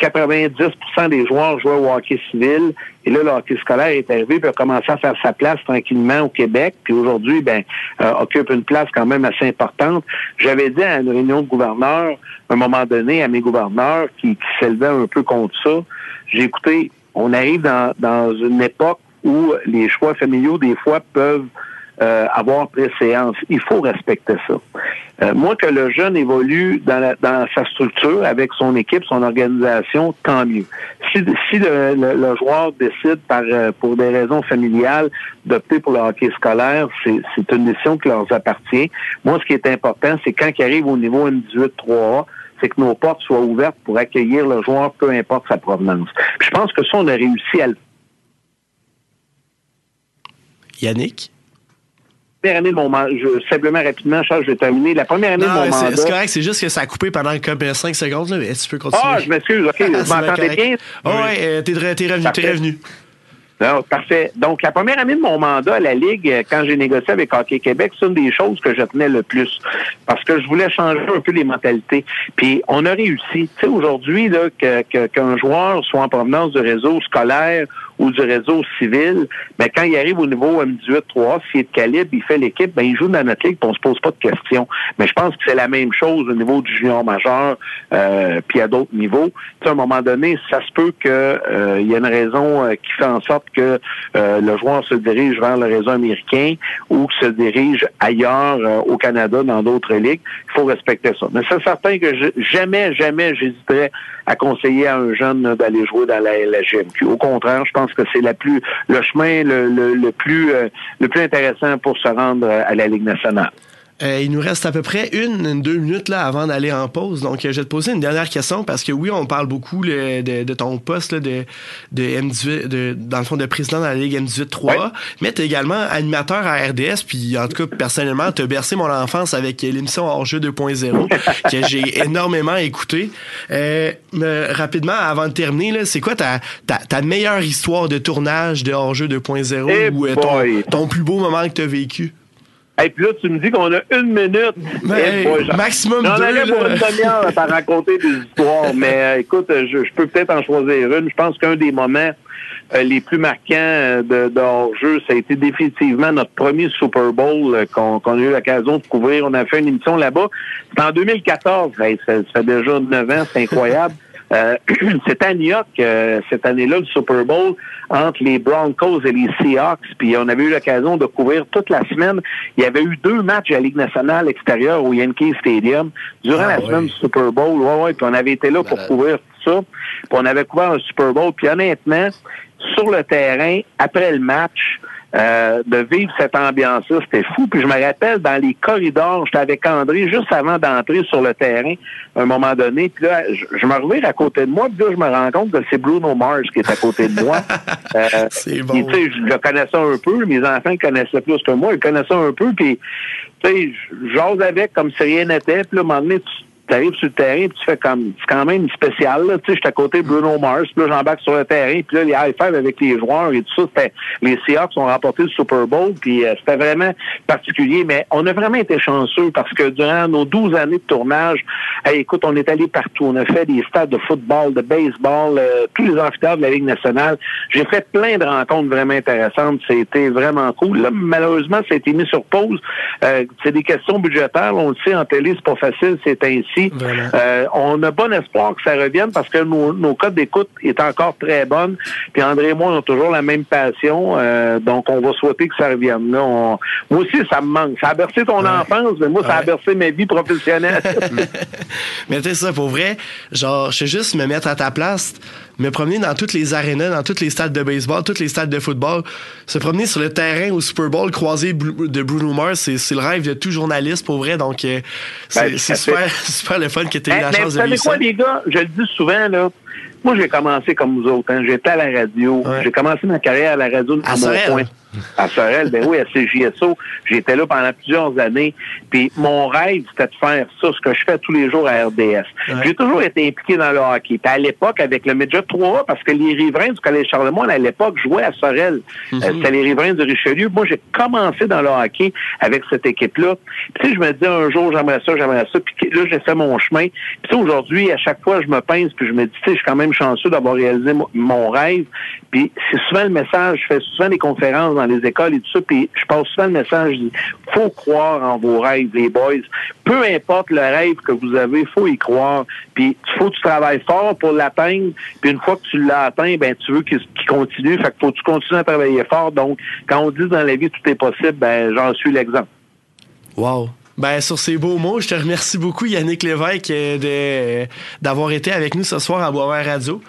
90% euh, des joueurs jouaient au hockey civil. Et là, le hockey scolaire est arrivé et a commencé à faire sa place tranquillement au Québec. Puis aujourd'hui, ben, euh, occupe une place quand même assez importante. J'avais dit à une réunion de gouverneurs, à un moment donné, à mes gouverneurs qui, qui s'élevaient un peu contre ça, j'ai écouté, on arrive dans, dans une époque où les choix familiaux, des fois, peuvent euh, avoir préséance. Il faut respecter ça. Euh, moi, que le jeune évolue dans, dans, sa structure, avec son équipe, son organisation, tant mieux. Si, si le, le, joueur décide par euh, pour des raisons familiales d'opter pour le hockey scolaire, c'est une décision qui leur appartient. Moi, ce qui est important, c'est quand il arrive au niveau M18-3A, c'est que nos portes soient ouvertes pour accueillir le joueur, peu importe sa provenance. je pense que ça, on a réussi à le Yannick? Première année de mon mandat, simplement rapidement, Charles, je vais terminer. La première année de mon mandat. C'est correct, c'est juste que ça a coupé pendant comme 5 secondes. Là, mais tu peux continuer? Ah, je m'excuse, OK. Vous m'entendez bien? Ah, oui, euh, t'es, revenu, t'es revenu. Non, parfait. Donc, la première année de mon mandat à la Ligue, euh, quand j'ai négocié avec Hockey Québec, c'est une des choses que je tenais le plus. Parce que je voulais changer un peu les mentalités. Puis, on a réussi. Tu sais, aujourd'hui, là, que, qu'un joueur soit en provenance du réseau scolaire ou du réseau civil, mais quand il arrive au niveau M18-3, s'il est de calibre, il fait l'équipe, ben il joue dans notre ligue, puis on se pose pas de questions. Mais je pense que c'est la même chose au niveau du junior majeur, euh, puis à d'autres niveaux. À un moment donné, ça se peut que euh, y a une raison euh, qui fait en sorte que euh, le joueur se dirige vers le réseau américain ou se dirige ailleurs au Canada, dans d'autres ligues. Il faut respecter ça. Mais c'est certain que je, jamais, jamais j'hésiterais à conseiller à un jeune d'aller jouer dans la LGMQ. Au contraire, je pense que c'est la plus le chemin le, le, le plus euh, le plus intéressant pour se rendre à la Ligue nationale. Euh, il nous reste à peu près une, deux minutes là, avant d'aller en pause. Donc, euh, je vais te poser une dernière question parce que oui, on parle beaucoup de, ton poste de, de M18, de, dans le fond, de président de la Ligue M18-3, mais tu es également animateur à RDS. Puis, en tout cas, personnellement, tu as bercé mon enfance avec l'émission Hors-jeu 2.0 que j'ai énormément écouté. Euh, rapidement, avant de terminer, c'est quoi ta, ta, meilleure histoire de tournage de Hors-jeu 2.0 ou ton, ton plus beau moment que tu as vécu? Et puis là, tu me dis qu'on a une minute. Mais, maximum deux. On allait pour une demi-heure à raconter des histoires. mais euh, écoute, je, peux peut-être en choisir une. Je pense qu'un des moments euh, les plus marquants euh, de, de hors-jeu, ça a été définitivement notre premier Super Bowl qu'on a eu l'occasion de couvrir. On a fait une émission là-bas. C'était en 2014. ça, ça, fait déjà neuf ans. C'est incroyable. Euh, C'était à New York, euh, cette année-là, le Super Bowl entre les Broncos et les Seahawks. Puis on avait eu l'occasion de couvrir toute la semaine. Il y avait eu deux matchs à la Ligue nationale extérieure au Yankee Stadium durant la ah semaine du Super Bowl. Ouais, ouais, puis on avait été là pour couvrir tout ça. Puis on avait couvert un Super Bowl. Puis honnêtement, sur le terrain, après le match, euh, de vivre cette ambiance-là. C'était fou. Puis je me rappelle, dans les corridors, j'étais avec André juste avant d'entrer sur le terrain, à un moment donné. Puis là, je, me reviens à côté de moi, puis là, je me rends compte que c'est Bruno Mars qui est à côté de moi. euh, c'est bon. tu sais, je le connaissais un peu. Mes enfants le connaissaient plus que moi. Ils le connaissaient un peu. Puis, tu sais, j'ose avec comme si rien n'était. Puis là, à un moment donné, tu arrives sur le terrain, puis tu fais comme, c'est quand même spécial, là, tu sais, j'étais à côté de Bruno Mars, puis là, j'embarque sur le terrain, puis là, les high five avec les joueurs et tout ça, les Seahawks ont remporté le Super Bowl, puis euh, c'était vraiment particulier, mais on a vraiment été chanceux parce que durant nos 12 années de tournage, écoute, on est allé partout, on a fait des stades de football, de baseball, euh, tous les amphithéâtres de la Ligue nationale. J'ai fait plein de rencontres vraiment intéressantes, c'était vraiment cool. Là, malheureusement, ça a été mis sur pause. Euh, c'est des questions budgétaires, on le sait, en télé, c'est pas facile, c'est ainsi. Aussi. Euh, on a bon espoir que ça revienne parce que nos, nos codes d'écoute est encore très bonnes. Puis André et moi, on a toujours la même passion. Euh, donc, on va souhaiter que ça revienne. Là, moi aussi, ça me manque. Ça a bercé ton enfance, mais moi, ça a bercé ma vie professionnelle. mais tu sais, ça, pour vrai, genre, je sais juste me mettre à ta place me promener dans toutes les arénas, dans tous les stades de baseball, tous les stades de football, se promener sur le terrain au Super Bowl, croiser de Bruno Mars, c'est le rêve de tout journaliste pour vrai. Donc, euh, ben, c'est super, super le fun que tu aies eu la chance de vivre quoi, les gars? Je le dis souvent, là. Moi, j'ai commencé comme vous autres. Hein. J'étais à la radio. J'ai commencé ma carrière à la radio à, mon coin. À Sorel, ben oui, à CJSO. J'étais là pendant plusieurs années. Puis mon rêve, c'était de faire ça, ce que je fais tous les jours à RDS. J'ai toujours été impliqué dans le hockey. Puis à l'époque, avec le Midget 3 parce que les riverains du Collège Charlemagne, à l'époque, jouaient à Sorel. Euh, mhm. C'était les riverains du Richelieu. Moi, j'ai commencé dans le hockey avec cette équipe-là. Puis tu sais, je me dis un jour, j'aimerais ça, j'aimerais ça. Puis là, j'ai fait mon chemin. Puis aujourd'hui, à chaque fois, je me pince, puis je me dis, tu sais, je suis quand même chanceux d'avoir réalisé mon rêve. Puis c'est souvent le message, je fais souvent des conférences dans les écoles et tout ça, puis je passe souvent le message, dis, faut croire en vos rêves, les boys. Peu importe le rêve que vous avez, faut y croire. Puis il faut que tu travailles fort pour l'atteindre. Puis une fois que tu l'as atteint, ben tu veux qu'il continue. Fait que faut que tu continues à travailler fort. Donc, quand on dit dans la vie tout est possible, ben j'en suis l'exemple. Wow. Ben, sur ces beaux mots, je te remercie beaucoup, Yannick Lévesque, d'avoir été avec nous ce soir à Boisvert Radio.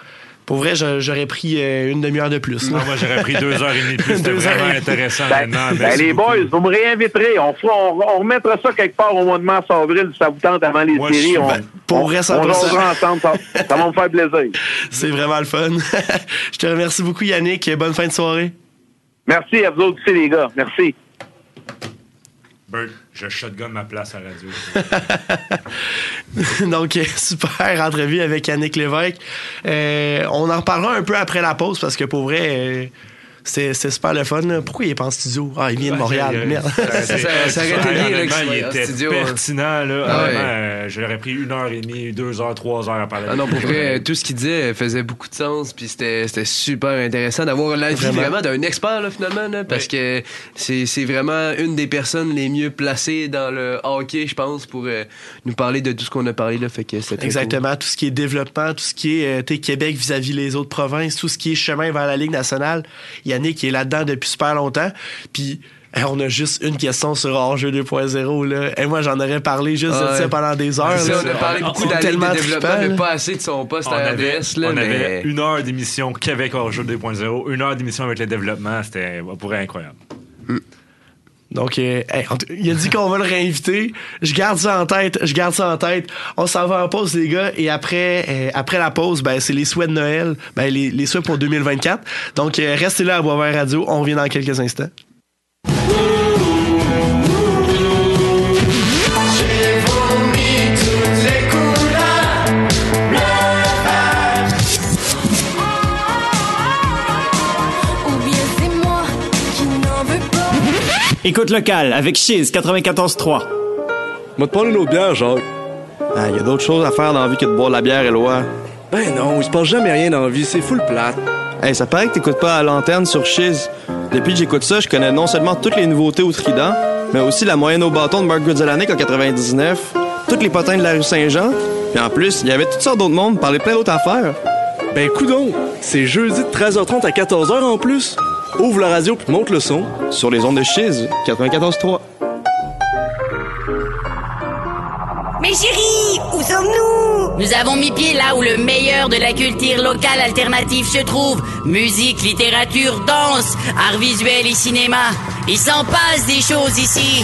Pour vrai, j'aurais pris euh, une demi-heure de plus. moi, j'aurais pris deux heures et demie de plus. C'était vraiment intéressant. Ben, ben les boys, vous me réinviterez. On, on, remettra ça quelque part au mois de mars-avril si ça vous tente avant les séries. On, pour vrai, ça on, ensemble. Ça, ça va me faire plaisir. C'est vraiment le fun. Je te remercie beaucoup, Yannick. Bonne fin de soirée. Merci à vous aussi, les gars. Merci. Bert, je shotgun ma place à radio. Donc, super entrevue avec Yannick Lévesque. Euh, on en reparlera un peu après la pause parce que pour vrai, euh, c'est super le fun. Pourquoi il est pas en studio? Ah, il vient de Montréal. Merde. Ça, aurait été bien il était studio, pertinent. Là. Ah, euh, J'aurais pris une heure et demie, deux heures, trois heures à parler. Ah non, pour vrai, tout ce qu'il disait faisait beaucoup de sens. Puis c'était super intéressant d'avoir l'avis vraiment, vraiment d'un expert, là, finalement. Là, parce que c'est vraiment une des personnes les mieux placées dans le hockey, je pense, pour euh, nous parler de tout ce qu'on a parlé. Là, fait que Exactement. Tout ce qui est développement, tout ce qui est euh, Québec vis-à-vis -vis les autres provinces, tout ce qui est chemin vers la Ligue nationale. Il y a qui est là-dedans depuis super longtemps. Puis on a juste une question sur Hors-jeu 2.0. Là. Et moi, j'en aurais parlé juste de ça pendant des heures. on a parlé beaucoup d'années de développement, mais pas assez de son poste on à avait, Là, on avait une heure d'émission qu'avec Hors-jeu 2.0, une heure d'émission avec le développement. C'était pour incroyable. Mm. Donc, euh, il a dit qu'on va le réinviter. Je garde ça en tête. Je garde ça en tête. On s'en va en pause, les gars. Et après, euh, après la pause, ben, c'est les souhaits de Noël. Ben, les, les souhaits pour 2024. Donc, euh, restez là à Boisvert Radio. On revient dans quelques instants. Écoute locale avec Chiz 94.3. Moi, te parler de bière, Jacques. Ah, y a d'autres choses à faire dans la vie que de boire de la bière, Éloi. Ben non, il se passe jamais rien dans la vie, c'est full plate. Hey, ça paraît que t'écoutes pas à l'antenne sur Chiz. Depuis que j'écoute ça, je connais non seulement toutes les nouveautés au Trident, mais aussi la moyenne au bâton de Mark Goodzalanek en 99, toutes les potins de la rue Saint-Jean, puis en plus, il y avait toutes sortes d'autres mondes parler plein d'autres affaires. Ben coudon, c'est jeudi de 13h30 à 14h en plus. Ouvre la radio puis monte le son. Sur les ondes de Chiz, 94.3. Mais chérie, où sommes-nous? Nous avons mis pied là où le meilleur de la culture locale alternative se trouve. Musique, littérature, danse, art visuel et cinéma. Il s'en passe des choses ici.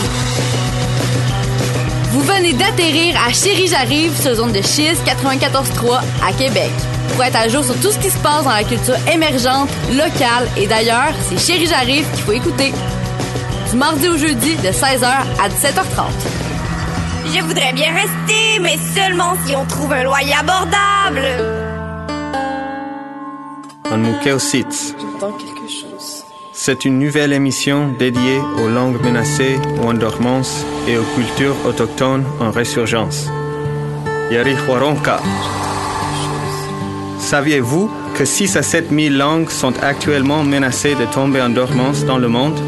Vous venez d'atterrir à Chérie J'arrive sur zone de Chiz 94.3 à Québec pour être à jour sur tout ce qui se passe dans la culture émergente, locale et d'ailleurs, c'est Chérie J'arrive qu'il faut écouter. Du mardi au jeudi de 16h à 17h30. Je voudrais bien rester, mais seulement si on trouve un loyer abordable. On nous J'entends quelque chose. C'est une nouvelle émission dédiée aux langues menacées ou en dormance et aux cultures autochtones en résurgence. Yari Huaronka. Saviez-vous que 6 à 7 000 langues sont actuellement menacées de tomber en dormance dans le monde?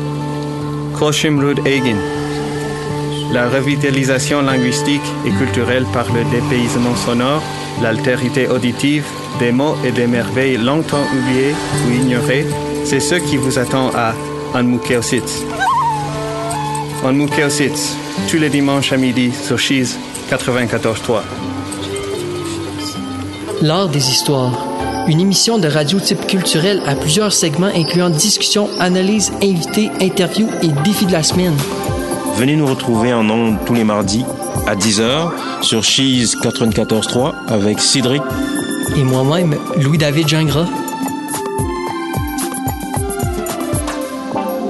Koshimrud Egin. la revitalisation linguistique et culturelle par le dépaysement sonore, l'altérité auditive, des mots et des merveilles longtemps oubliés ou ignorés, c'est ce qui vous attend à Anmukeositz. Anmukeositz, tous les dimanches à midi sur Cheese 94.3. L'art des histoires. Une émission de radio type culturel à plusieurs segments incluant discussions, analyses, invités, interviews et défis de la semaine. Venez nous retrouver en ondes tous les mardis à 10h sur Cheese 94.3 avec Cédric Et moi-même, Louis-David Gingras.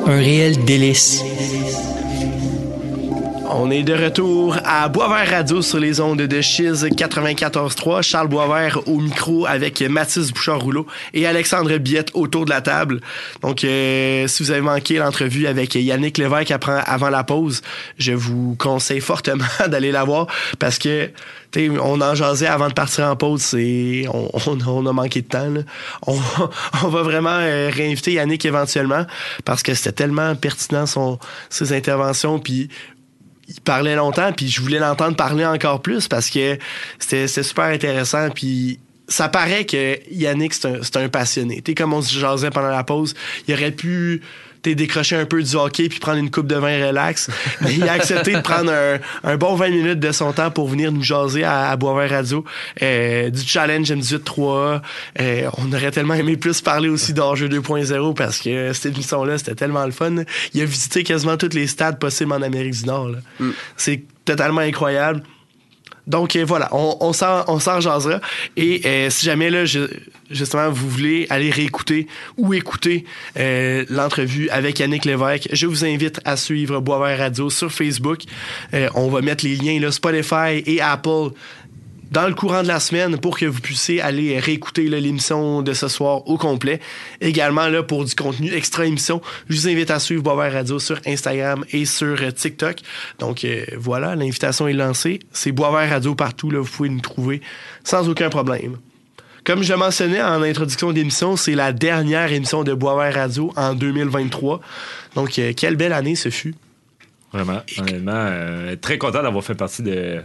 Un réel délice. On est de retour à Boisvert Radio sur les ondes de Chiz 94.3. Charles Boisvert au micro avec Mathis Bouchard-Rouleau et Alexandre Biette autour de la table. Donc, euh, si vous avez manqué l'entrevue avec Yannick Lévesque avant la pause, je vous conseille fortement d'aller la voir parce que on en jasait avant de partir en pause. C'est, on, a manqué de temps. on va vraiment euh, réinviter Yannick éventuellement parce que c'était tellement pertinent son, ses interventions. Puis il parlait longtemps, puis je voulais l'entendre parler encore plus parce que c'était super intéressant. Puis ça paraît que Yannick, c'est un, passionné. Tu sais, comme on se jasait pendant la pause, il aurait pu t'sais, décrocher un peu du hockey puis prendre une coupe de vin relax. Mais il a accepté de prendre un, un bon 20 minutes de son temps pour venir nous jaser à, à Boisvert Radio euh, du challenge M18-3. Euh, on aurait tellement aimé plus parler aussi d'Enjeu 2.0 parce que cette émission-là, c'était tellement le fun. Il a visité quasiment tous les stades possibles en Amérique du Nord. là. C'est totalement incroyable. Donc euh, voilà, on, on s'en jasera. Et euh, si jamais là, justement, vous voulez aller réécouter ou écouter euh, l'entrevue avec Yannick Lévesque, je vous invite à suivre Boisvert Radio sur Facebook. On va mettre les liens là, Spotify et Apple dans le courant de la semaine pour que vous puissiez aller réécouter l'émission de ce soir au complet. Également, là, pour du contenu extra émission, je vous invite à suivre Boisvert Radio sur Instagram et sur euh, TikTok. Donc euh, voilà, l'invitation est lancée. C'est Boisvert Radio partout, là, vous pouvez nous trouver sans aucun problème. Comme je mentionnais en introduction d'émission, c'est la dernière émission de Boisvert Radio en 2023. Donc, euh, quelle belle année ce fut. Vraiment, honnêtement, euh, très content d'avoir fait partie de,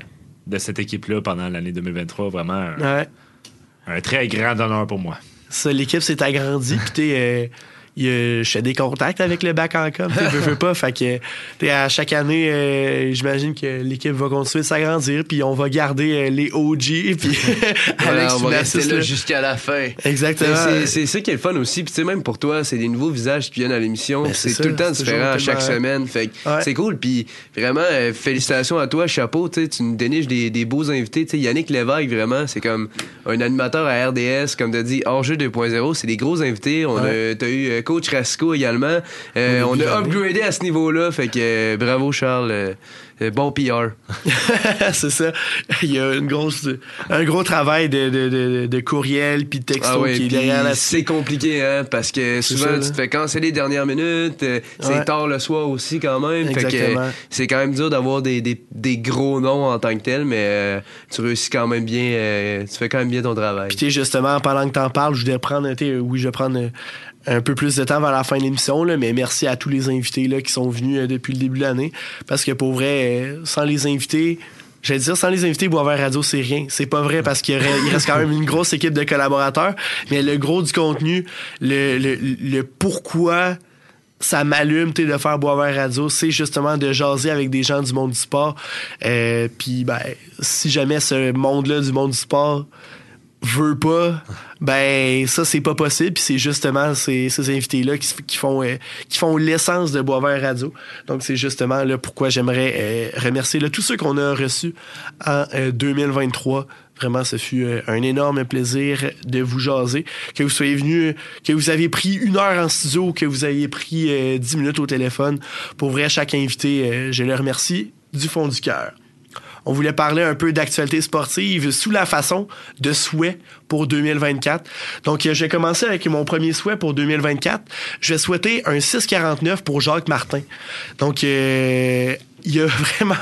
de cette équipe-là pendant l'année 2023. Vraiment, un, Ouais. un très grand honneur pour moi. Ça, l'équipe s'est agrandie. Puis, euh, je fais des contacts avec le bac en com. Je veux pas. Fait que, à chaque année, euh, j'imagine que l'équipe va continuer de s'agrandir. Puis, on va garder euh, les OG. Puis, Alex, on va rester là là. jusqu'à la fin. Exactement. C'est- ça qui est le fun aussi. Puis même pour toi, c'est des nouveaux visages qui viennent à l'émission. Ben, c'est tout le temps différent à chaque semaine. Fait que Ouais. c'est cool. Puis vraiment, euh, félicitations à toi, chapeau. Tu nous déniches des, des beaux invités. Tu sais, Yannick Lévesque, vraiment, c'est comme un animateur à RDS, comme tu dit, hors-jeu 2.0. C'est des gros invités. On Ouais. a, t'as eu euh, Coach Rasco également. Euh, On a upgradé à ce niveau-là. Fait que euh, bravo, Charles. Euh, bon PR. c'est ça. Il y a une grosse, un gros travail de, de, de, de courriel puis de texto Ah ouais, qui est derrière la c'est compliqué, hein, parce que souvent ça, tu te fais canceller dernière minute, euh, c'est Ouais. tard le soir aussi quand même, fait que c'est quand même dur d'avoir des, des, des gros noms en tant que tel, mais euh, tu réussis quand même bien, euh, tu fais quand même bien ton travail. Puis justement, pendant que t'en parles, je voudrais prendre, oui, je vais prendre un peu plus de temps vers la fin de l'émission, mais merci à tous les invités qui sont venus euh, depuis le début de l'année. Parce que pour vrai, euh, sans les invités, j'allais dire, sans les invités, Boisvert Radio, c'est rien. C'est pas vrai parce qu'il reste quand même une grosse équipe de collaborateurs, mais le gros du contenu, le, le, pourquoi ça m'allume de faire Boisvert Radio, c'est justement de jaser avec des gens du monde du sport. Euh, Puis ben, si jamais ce monde-là du monde du sport veut pas, ben ça c'est pas possible. Puis c'est justement ces, ces invités-là qui, qui font euh, qui font l'essence de Boisvert Radio. Donc c'est justement là pourquoi j'aimerais euh, remercier là, tous ceux qu'on a reçus en euh, 2023. Vraiment, ce fut euh, un énorme plaisir de vous jaser. Que vous soyez venu, que vous avez pris une heure en studio, que vous ayez pris euh, 10 minutes au téléphone. Pour vrai, chaque invité, euh, je le remercie du fond du cœur. On voulait parler un peu d'actualité sportive sous la façon de souhait pour 2024. Donc, euh, je vais commencer avec mon premier souhait pour 2024. Je vais souhaiter un 6,49 pour Jacques Martin. Donc, euh, il a vraiment,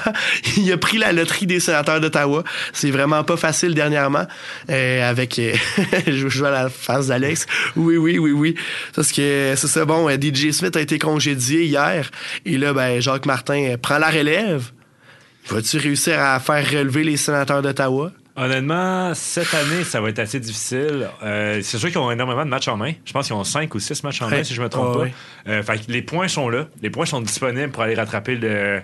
il a pris la loterie des sénateurs d'Ottawa. C'est vraiment pas facile dernièrement. Euh, avec, euh, je joue à la face d'Alex. Oui, oui, oui, oui. Parce que c'est ça. Bon, euh, DJ Smith a été congédié hier. Et là, ben, Jacques Martin prend la relève. Vas-tu réussir à faire relever les sénateurs d'Ottawa? Honnêtement, cette année, ça va être assez difficile. Euh, c'est sûr qu'ils ont énormément de matchs en main. Je pense qu'ils ont 5 ou 6 matchs en main, si je me trompe Ah, pas. Euh, fait que les points sont là. Les points sont disponibles pour aller rattraper le,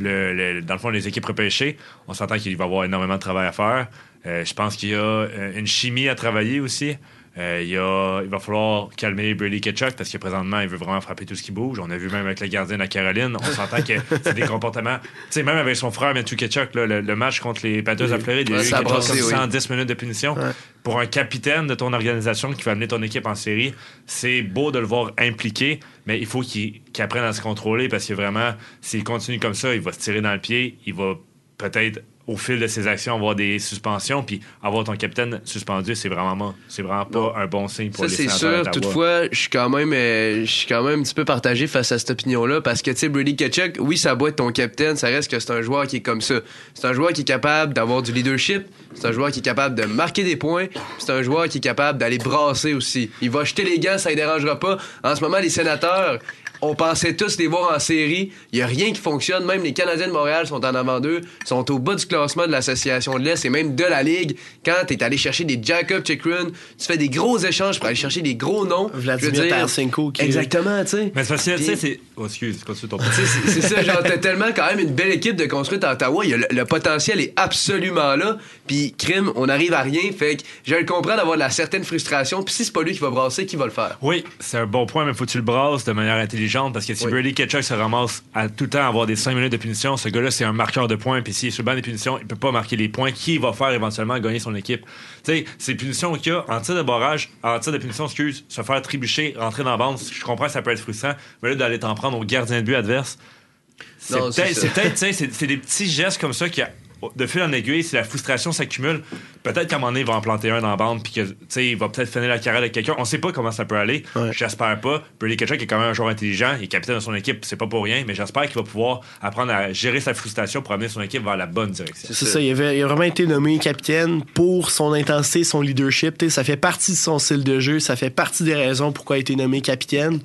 le- le- dans le fond, les équipes repêchées. On s'entend qu'il va y avoir énormément de travail à faire. Euh, je pense qu'il y a une chimie à travailler aussi. Euh, il, y a- il va falloir calmer Brady Ketchuk parce que présentement, il veut vraiment frapper tout ce qui bouge. On a vu même avec le gardien de la Caroline, on s'entend que c'est des comportements. Tu sais, même avec son frère Matthew Ketchuk, là, le, le match contre les Panthers à Floride, il y a eu ça a quelque chose brassé, comme oui. 110 minutes de punition. Pour un capitaine de ton organisation qui va amener ton équipe en série, c'est beau de le voir impliqué, mais il faut qu'il qu'il apprenne à se contrôler parce que vraiment, s'il continue comme ça, il va se tirer dans le pied, il va peut-être au fil de ses actions avoir des suspensions puis avoir ton capitaine suspendu c'est vraiment c'est vraiment pas un bon signe pour Ça, les c'est sûr. Toutefois, je suis quand même, euh, je suis quand même un petit peu partagé face à cette opinion-là parce que, tu sais, Brady Ketchuk, oui, ça doit être ton capitaine, ça reste que c'est un joueur qui est comme ça. C'est un joueur qui est capable d'avoir du leadership, c'est un joueur qui est capable de marquer des points, c'est un joueur qui est capable d'aller brasser aussi. Il va jeter les gants, ça ne dérangera pas. En ce moment, les sénateurs, on pensait tous les voir en série. Il n'y a rien qui fonctionne. Même les Canadiens de Montréal sont en avant d'eux, sont au bas du classement de l'association de l'Est et même de la Ligue. Quand tu es allé chercher des Jacob Chikrin, tu fais des gros échanges pour aller chercher des gros noms. Vladimir Je veux dire- Tarasenko qui- Exactement, tu sais. mais c'est parce que tu sais c'est oh, excuse continue ton c'est c'est ça, genre, t'as tellement quand même une belle équipe de construite à Ottawa. Il y a le, le potentiel est absolument là. Puis, crime, on arrive à rien. Fait que je le comprends d'avoir de la certaine frustration. Puis, si c'est pas lui qui va brasser, qui va le faire? Oui, c'est un bon point, mais faut que tu le brasses de manière intelligente parce que si Oui. Brady Ketchuk se ramasse à tout le temps avoir des 5 minutes de punition, ce gars-là, c'est un marqueur de points. Puis s'il est sur le banc des punitions, il peut pas marquer les points qui va faire éventuellement gagner son équipe? Tu sais, ces punitions qu'il y a en tir de barrage, en tir de punition, excuse, se faire trébucher, rentrer dans la bande, je comprends que ça peut être frustrant, mais là, d'aller t'en prendre au gardien de but adverse, c'est peut-être, c'est des petits gestes comme ça qui, de fil en aiguille, si la frustration s'accumule, peut-être qu'à un moment donné, il va en planter un dans la bande, puis il va peut-être finir la carrière de quelqu'un. On sait pas comment ça peut aller. J'espère pas. Brady Ketchuk est quand même un joueur intelligent, il est capitaine de son équipe, c'est pas pour rien, mais j'espère qu'il va pouvoir apprendre à gérer sa frustration pour amener son équipe vers la bonne direction. C'est ça, il, avait, il a vraiment été nommé capitaine pour son intensité, son leadership. Ça fait partie de son style de jeu, ça fait partie des raisons pourquoi il a été nommé capitaine.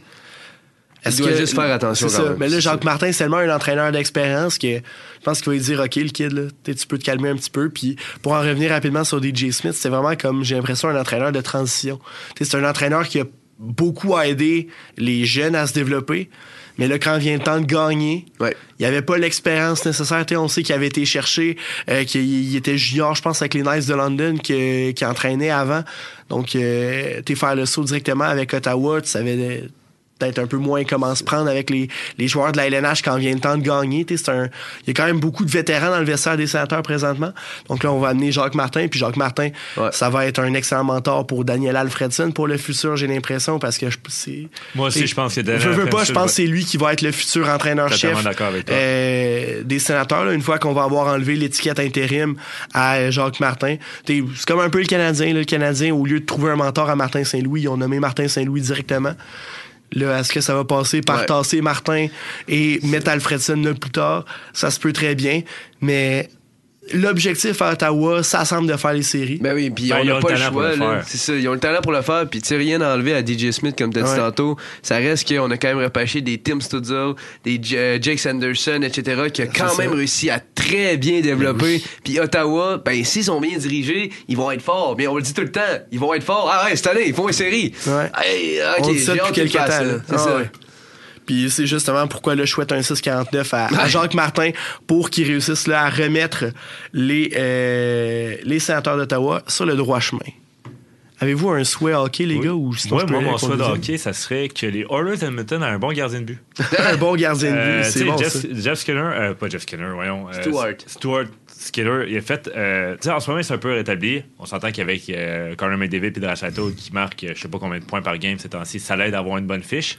Il doit juste faire attention C'est ça. même, Mais là, Jacques. Martin, c'est tellement un entraîneur d'expérience que je pense qu'il va lui dire OK, le kid, là, tu peux te calmer un petit peu. Puis pour en revenir rapidement sur DJ Smith, c'est vraiment comme, j'ai l'impression, un entraîneur de transition. C'est un entraîneur qui a beaucoup aidé les jeunes à se développer. Mais là, quand vient le temps de gagner, il n'y avait pas l'expérience nécessaire. On sait qu'il avait été cherché, euh, qu'il il était junior, je pense, avec les Knights de London, qui entraînait avant. Donc, euh, tu sais, faire le saut directement avec Ottawa, tu savais peut-être un peu moins comment se prendre avec les, les joueurs de la LNH quand vient le temps de gagner. C'est un- Il y a quand même beaucoup de vétérans dans le vestiaire des sénateurs présentement. Donc là, on va amener Jacques Martin. Puis Jacques Martin, ça va être un excellent mentor pour Daniel Alfredson pour le futur, j'ai l'impression, parce que je- c'est... Moi aussi, je pense que Daniel Je veux pas, je pense que c'est lui qui va être le futur entraîneur-chef euh, des sénateurs, là, une fois qu'on va avoir enlevé l'étiquette intérim à Jacques Martin. C'est comme un peu le Canadien. là. Le Canadien, au lieu de trouver un mentor à Martin Saint-Louis, ils ont nommé Martin Saint-Louis directement. Là, est-ce que ça va passer par Ouais. tasser Martin et mettre Alfredson là plus tard? Ça se peut très bien. Mais l'objectif à Ottawa, ça semble de faire les séries. Ben oui, puis Ben, on ils ont n'a pas le choix. le là. C'est ça, ils ont le talent pour le faire. Puis tu sais, rien à enlever à DJ Smith, comme tu as dit Ouais. tantôt. Ça reste qu'on a quand même repêché des Tim Studzle, des J- euh, Jake Sanderson, etc., qui a quand C'est même ça. réussi à très bien développer. Puis Ottawa, ben s'ils sont bien dirigés, ils vont être forts. Mais on le dit tout le temps, ils vont être forts. Ah ouais, cette année, ils font une série. Hey, ok, On dit ça j'ai depuis quelques temps. C'est Ah ça. ouais. Puis c'est justement pourquoi là, je souhaite un 649 à, à Jacques Martin pour qu'il réussisse là, à remettre les, euh, les sénateurs d'Ottawa sur le droit chemin. Avez-vous un souhait hockey, les gars? Ou sinon Ouais, moi, mon souhait de hockey, ça serait que les Oilers d'Edmonton aient un bon gardien de but. un bon gardien de but, Euh, c'est bon, Jeff, ça. Jeff Skinner, euh, pas Jeff Skinner, voyons. euh, Stewart. Stewart Skinner, il a fait. euh, tu sais, en ce moment, c'est un peu rétabli. On s'entend qu'avec euh, Connor McDavid et Drachato qui marque je sais pas combien de points par game ces temps-ci, ça l'aide à avoir une bonne fiche.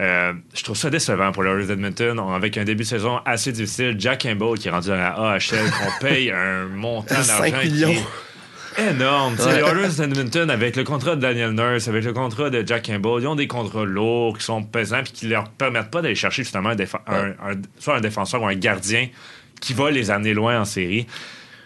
Euh, je trouve ça décevant pour les Oilers d'Edmonton. On- Avec un début de saison assez difficile, Jack Campbell qui est rendu à la AHL, qu'on paye un montant d'argent. 5 qui est millions. Énorme. Ouais. Les Oilers d'Edmonton, avec le contrat de Daniel Nurse, avec le contrat de Jack Campbell, ils ont des contrats lourds qui sont pesants puis qui leur permettent pas d'aller chercher justement un, défen- un- un- soit un défenseur ou un gardien qui va les amener loin en série.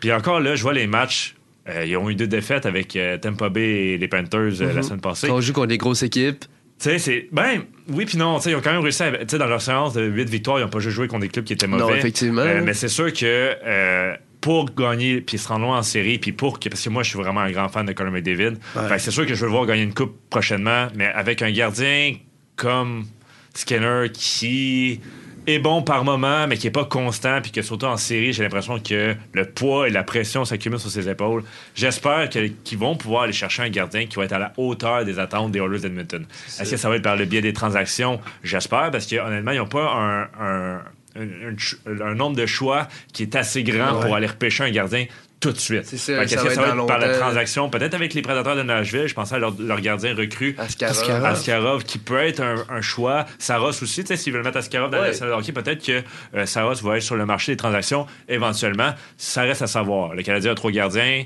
Puis encore là, je vois les matchs. euh, ils ont eu deux défaites avec euh, Tampa Bay et les Panthers euh, la Mhm. semaine passée. On joue contre des grosses équipes. Tu sais, c'est. Ben, oui, puis non. Tu sais, ils ont quand même réussi à. Tu sais, dans leur séance de 8 victoires, ils n'ont pas juste joué contre des clubs qui étaient mauvais. Non, effectivement. Euh, mais c'est sûr que. euh, pour gagner, puis se rendre loin en série, puis pour que. Parce que moi, je suis vraiment un grand fan de Conor McDavid. Ouais. Que c'est sûr que je veux le voir gagner une coupe prochainement, mais avec un gardien comme Skinner qui est bon par moment, mais qui est pas constant, puis que surtout en série, j'ai l'impression que le poids et la pression s'accumulent sur ses épaules. J'espère qu'ils vont pouvoir aller chercher un gardien qui va être à la hauteur des attentes des Oilers d'Edmonton. Est-ce que ça va être par le biais des transactions? J'espère, parce que honnêtement, ils n'ont pas un, un- un- un ch- un nombre de choix qui est assez grand Ouais. pour aller repêcher un gardien tout de suite. C'est ça, Fait que ça est-ce va que ça être va dans être par la transaction, peut-être avec les prédateurs de Nashville, je pensais à leur, leur gardien recru. Askarov. Askarov. Askarov, qui peut être un, un choix. Saros aussi, tu sais, s'ils veulent mettre Askarov dans Ouais. la hockey, peut-être que euh, Saros va être sur le marché des transactions éventuellement. Ça reste à savoir. Le Canadien a trois gardiens.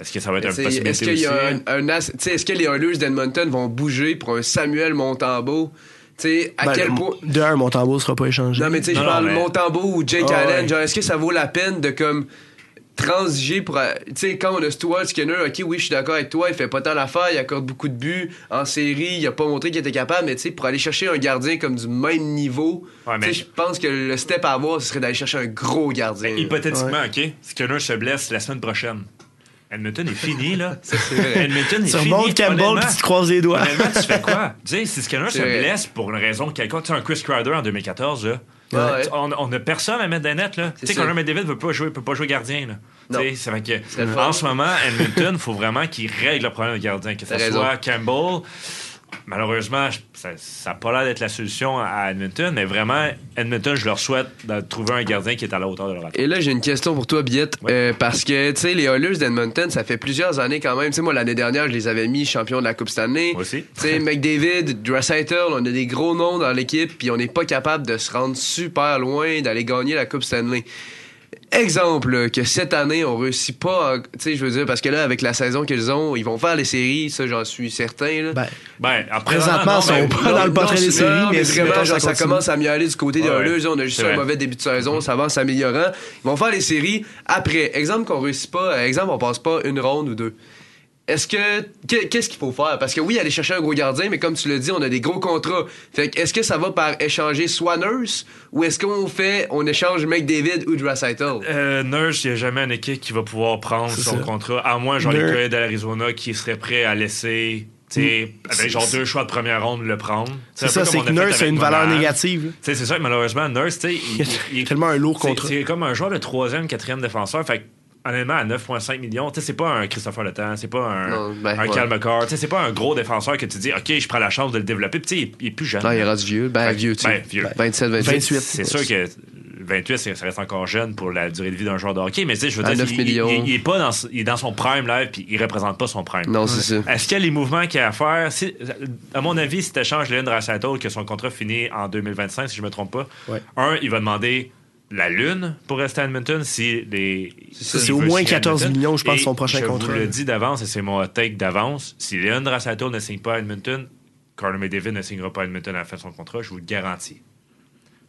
Est-ce que ça va être un T'sais, possibilité Est-ce qu'il y a aussi? un, un as- est-ce que les Oilers d'Edmonton vont bouger pour un Samuel Montembeau? T'sais, à Ben, quel point. De un, mon tambour sera pas échangé. Non, mais tu sais, je parle mais- Montembeau ou Jake Ah, Allen. ouais. Genre, est-ce que ça vaut la peine de comme transiger pour. euh, Tu sais, quand on a Stuart Skinner, ok, oui, je suis d'accord avec toi, il fait pas tant l'affaire, il accorde beaucoup de buts en série, il a pas montré qu'il était capable, mais tu sais, pour aller chercher un gardien comme du même niveau, Ouais, tu sais, mais- je pense que le step à avoir, ce serait d'aller chercher un gros gardien. Ben, hypothétiquement, OK, Skinner se blesse la semaine prochaine. Edmonton est fini, là. Edmonton est Tu fini. remontes Campbell puis tu te croises les doigts. Honnêtement, tu fais quoi? Tu sais, si Skinner se blesse pour une raison quelconque, tu sais, un Chris Kreider en 2014, là. Ouais, ouais. On, on a personne à mettre des nets, là. Tu sais. Connor McDavid veut pas jouer, peut pas jouer gardien, là. Fait que, en fun. ce moment, Edmonton, il faut vraiment qu'il règle le problème de gardien. Que ce soit Campbell. Malheureusement, ça n'a pas l'air d'être la solution à Edmonton, mais vraiment, Edmonton, je leur souhaite de trouver un gardien qui est à la hauteur de leur attente. Et là, j'ai une question pour toi, Biette. Ouais. Euh, parce que, tu sais, les Oilers d'Edmonton, ça fait plusieurs années quand même. Tu sais, moi, l'année dernière, je les avais mis champions de la Coupe Stanley. Moi aussi. Tu sais, McDavid, Draisaitl, on a des gros noms dans l'équipe, puis on n'est pas capable de se rendre super loin, d'aller gagner la Coupe Stanley. Exemple, que cette année, on réussit pas, tu sais, je veux dire, parce que là, avec la saison qu'ils ont, ils vont faire les séries, ça, j'en suis certain, là. Ben, Ben, après, Présentement, non, ils sont mais- pas dans le portrait des séries, non, mais, vraiment, mettons, genre, ça commence à mieux aller du côté des Ouais, Oilers. ouais. On a juste un vrai. mauvais début de saison, ça va en s'améliorant. Ils vont faire les séries après. Exemple qu'on réussit pas, euh, exemple on passe pas une ronde ou deux. Est-ce que que- qu'est-ce qu'il faut faire? Parce que oui, aller chercher un gros gardien, mais comme tu l'as dit, on a des gros contrats. Fait que est-ce que ça va par échanger soit Nurse ou est-ce qu'on fait on échange McDavid ou Draisaitl Euh, Nurse, il n'y a jamais une équipe qui va pouvoir prendre son ça. contrat, à moins genre les Coyotes de l'Arizona qui seraient prêts à laisser, tu sais, avec genre deux choix de première ronde, le prendre. C'est ça, c'est que Nurse a une valeur négative. c'est ça, malheureusement, Nurse, tu sais, il, il- il est Tellement un lourd contrat. C'est comme un joueur de troisième, quatrième défenseur. Fait que, honnêtement, à 9,5 millions, tu sais, c'est pas un Christopher Le Temps, c'est pas un, Non, ben, un ouais. Cal McCarr, tu sais, c'est pas un gros défenseur que tu dis, OK, je prends la chance de le développer. Puis, tu sais, il, il est plus jeune. Non, il est rendu vieux. Ben, vieux, tu Ben, vieux. 27, 28. 28. C'est sûr que 28, c'est- ça reste encore jeune pour la durée de vie d'un joueur de hockey, mais tu sais, je veux À dire, 9 il, il- millions. il- il est pas dans, il est dans son prime live, puis il représente pas son prime. Non, c'est ça. Est-ce qu'il y a les mouvements qu'il y a à faire? Si- à mon avis, si tu échanges Leon Draisaitl, que son contrat finit en 2025, si je me trompe pas, Ouais. un, il va demander la Lune pour rester à Edmonton si les. C'est au moins signer à 14 Edmonton. millions, je pense, Et son prochain je contrat. vous le dis d'avance, et c'est mon take d'avance. Si Leon Draisaitl ne signe pas à Edmonton, Carter McDavid ne signera pas à Edmonton à la fin de son contrat, je vous le garantis.